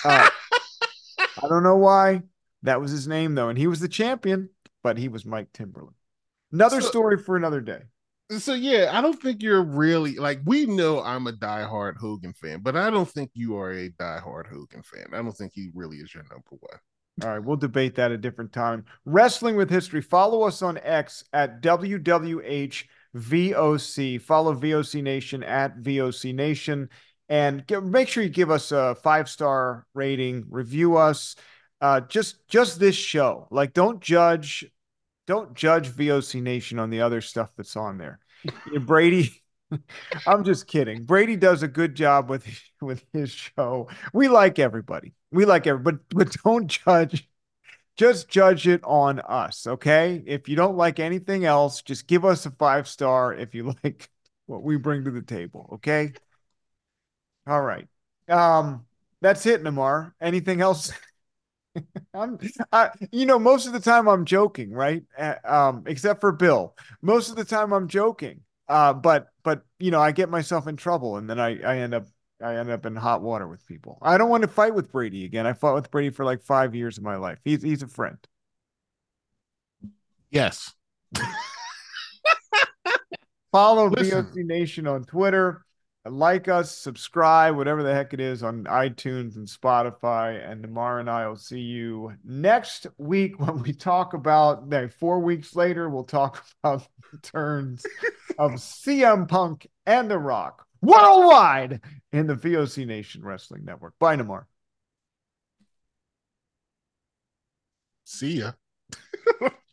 Uh, I don't know why that was his name though, and he was the champion, but he was Mike Timberland. Another so, story for another day. So yeah, I don't think you're really like we know I'm a diehard Hogan fan, but I don't think you are a diehard Hogan fan. I don't think he really is your number one. All right, we'll debate that a different time. Wrestling with History. Follow us on X at WWH VOC. Follow VOC Nation at VOC Nation, and make sure you give us a five star rating. Review us. Uh, just just this show. Like, don't judge don't judge VOC Nation on the other stuff that's on there. Brady, I'm just kidding. Brady does a good job with with his show. We like everybody. We like everybody, but, but don't judge. Just judge it on us, okay? If you don't like anything else, just give us a five star if you like what we bring to the table, okay? All right. Um, that's it, Nemar. Anything else? I'm, I, you know, most of the time I'm joking, right? Uh, um, except for Bill. Most of the time I'm joking. Uh, but but you know, I get myself in trouble, and then I I end up I end up in hot water with people. I don't want to fight with Brady again. I fought with Brady for like five years of my life. He's he's a friend. Yes. Follow Listen. VOC Nation on Twitter. Like us, subscribe, whatever the heck it is on iTunes and Spotify. And tomorrow and I will see you next week when we talk about, no, four weeks later, we'll talk about the returns of CM Punk and The Rock worldwide in the VOC Nation Wrestling Network. Bye, Nemar. See ya.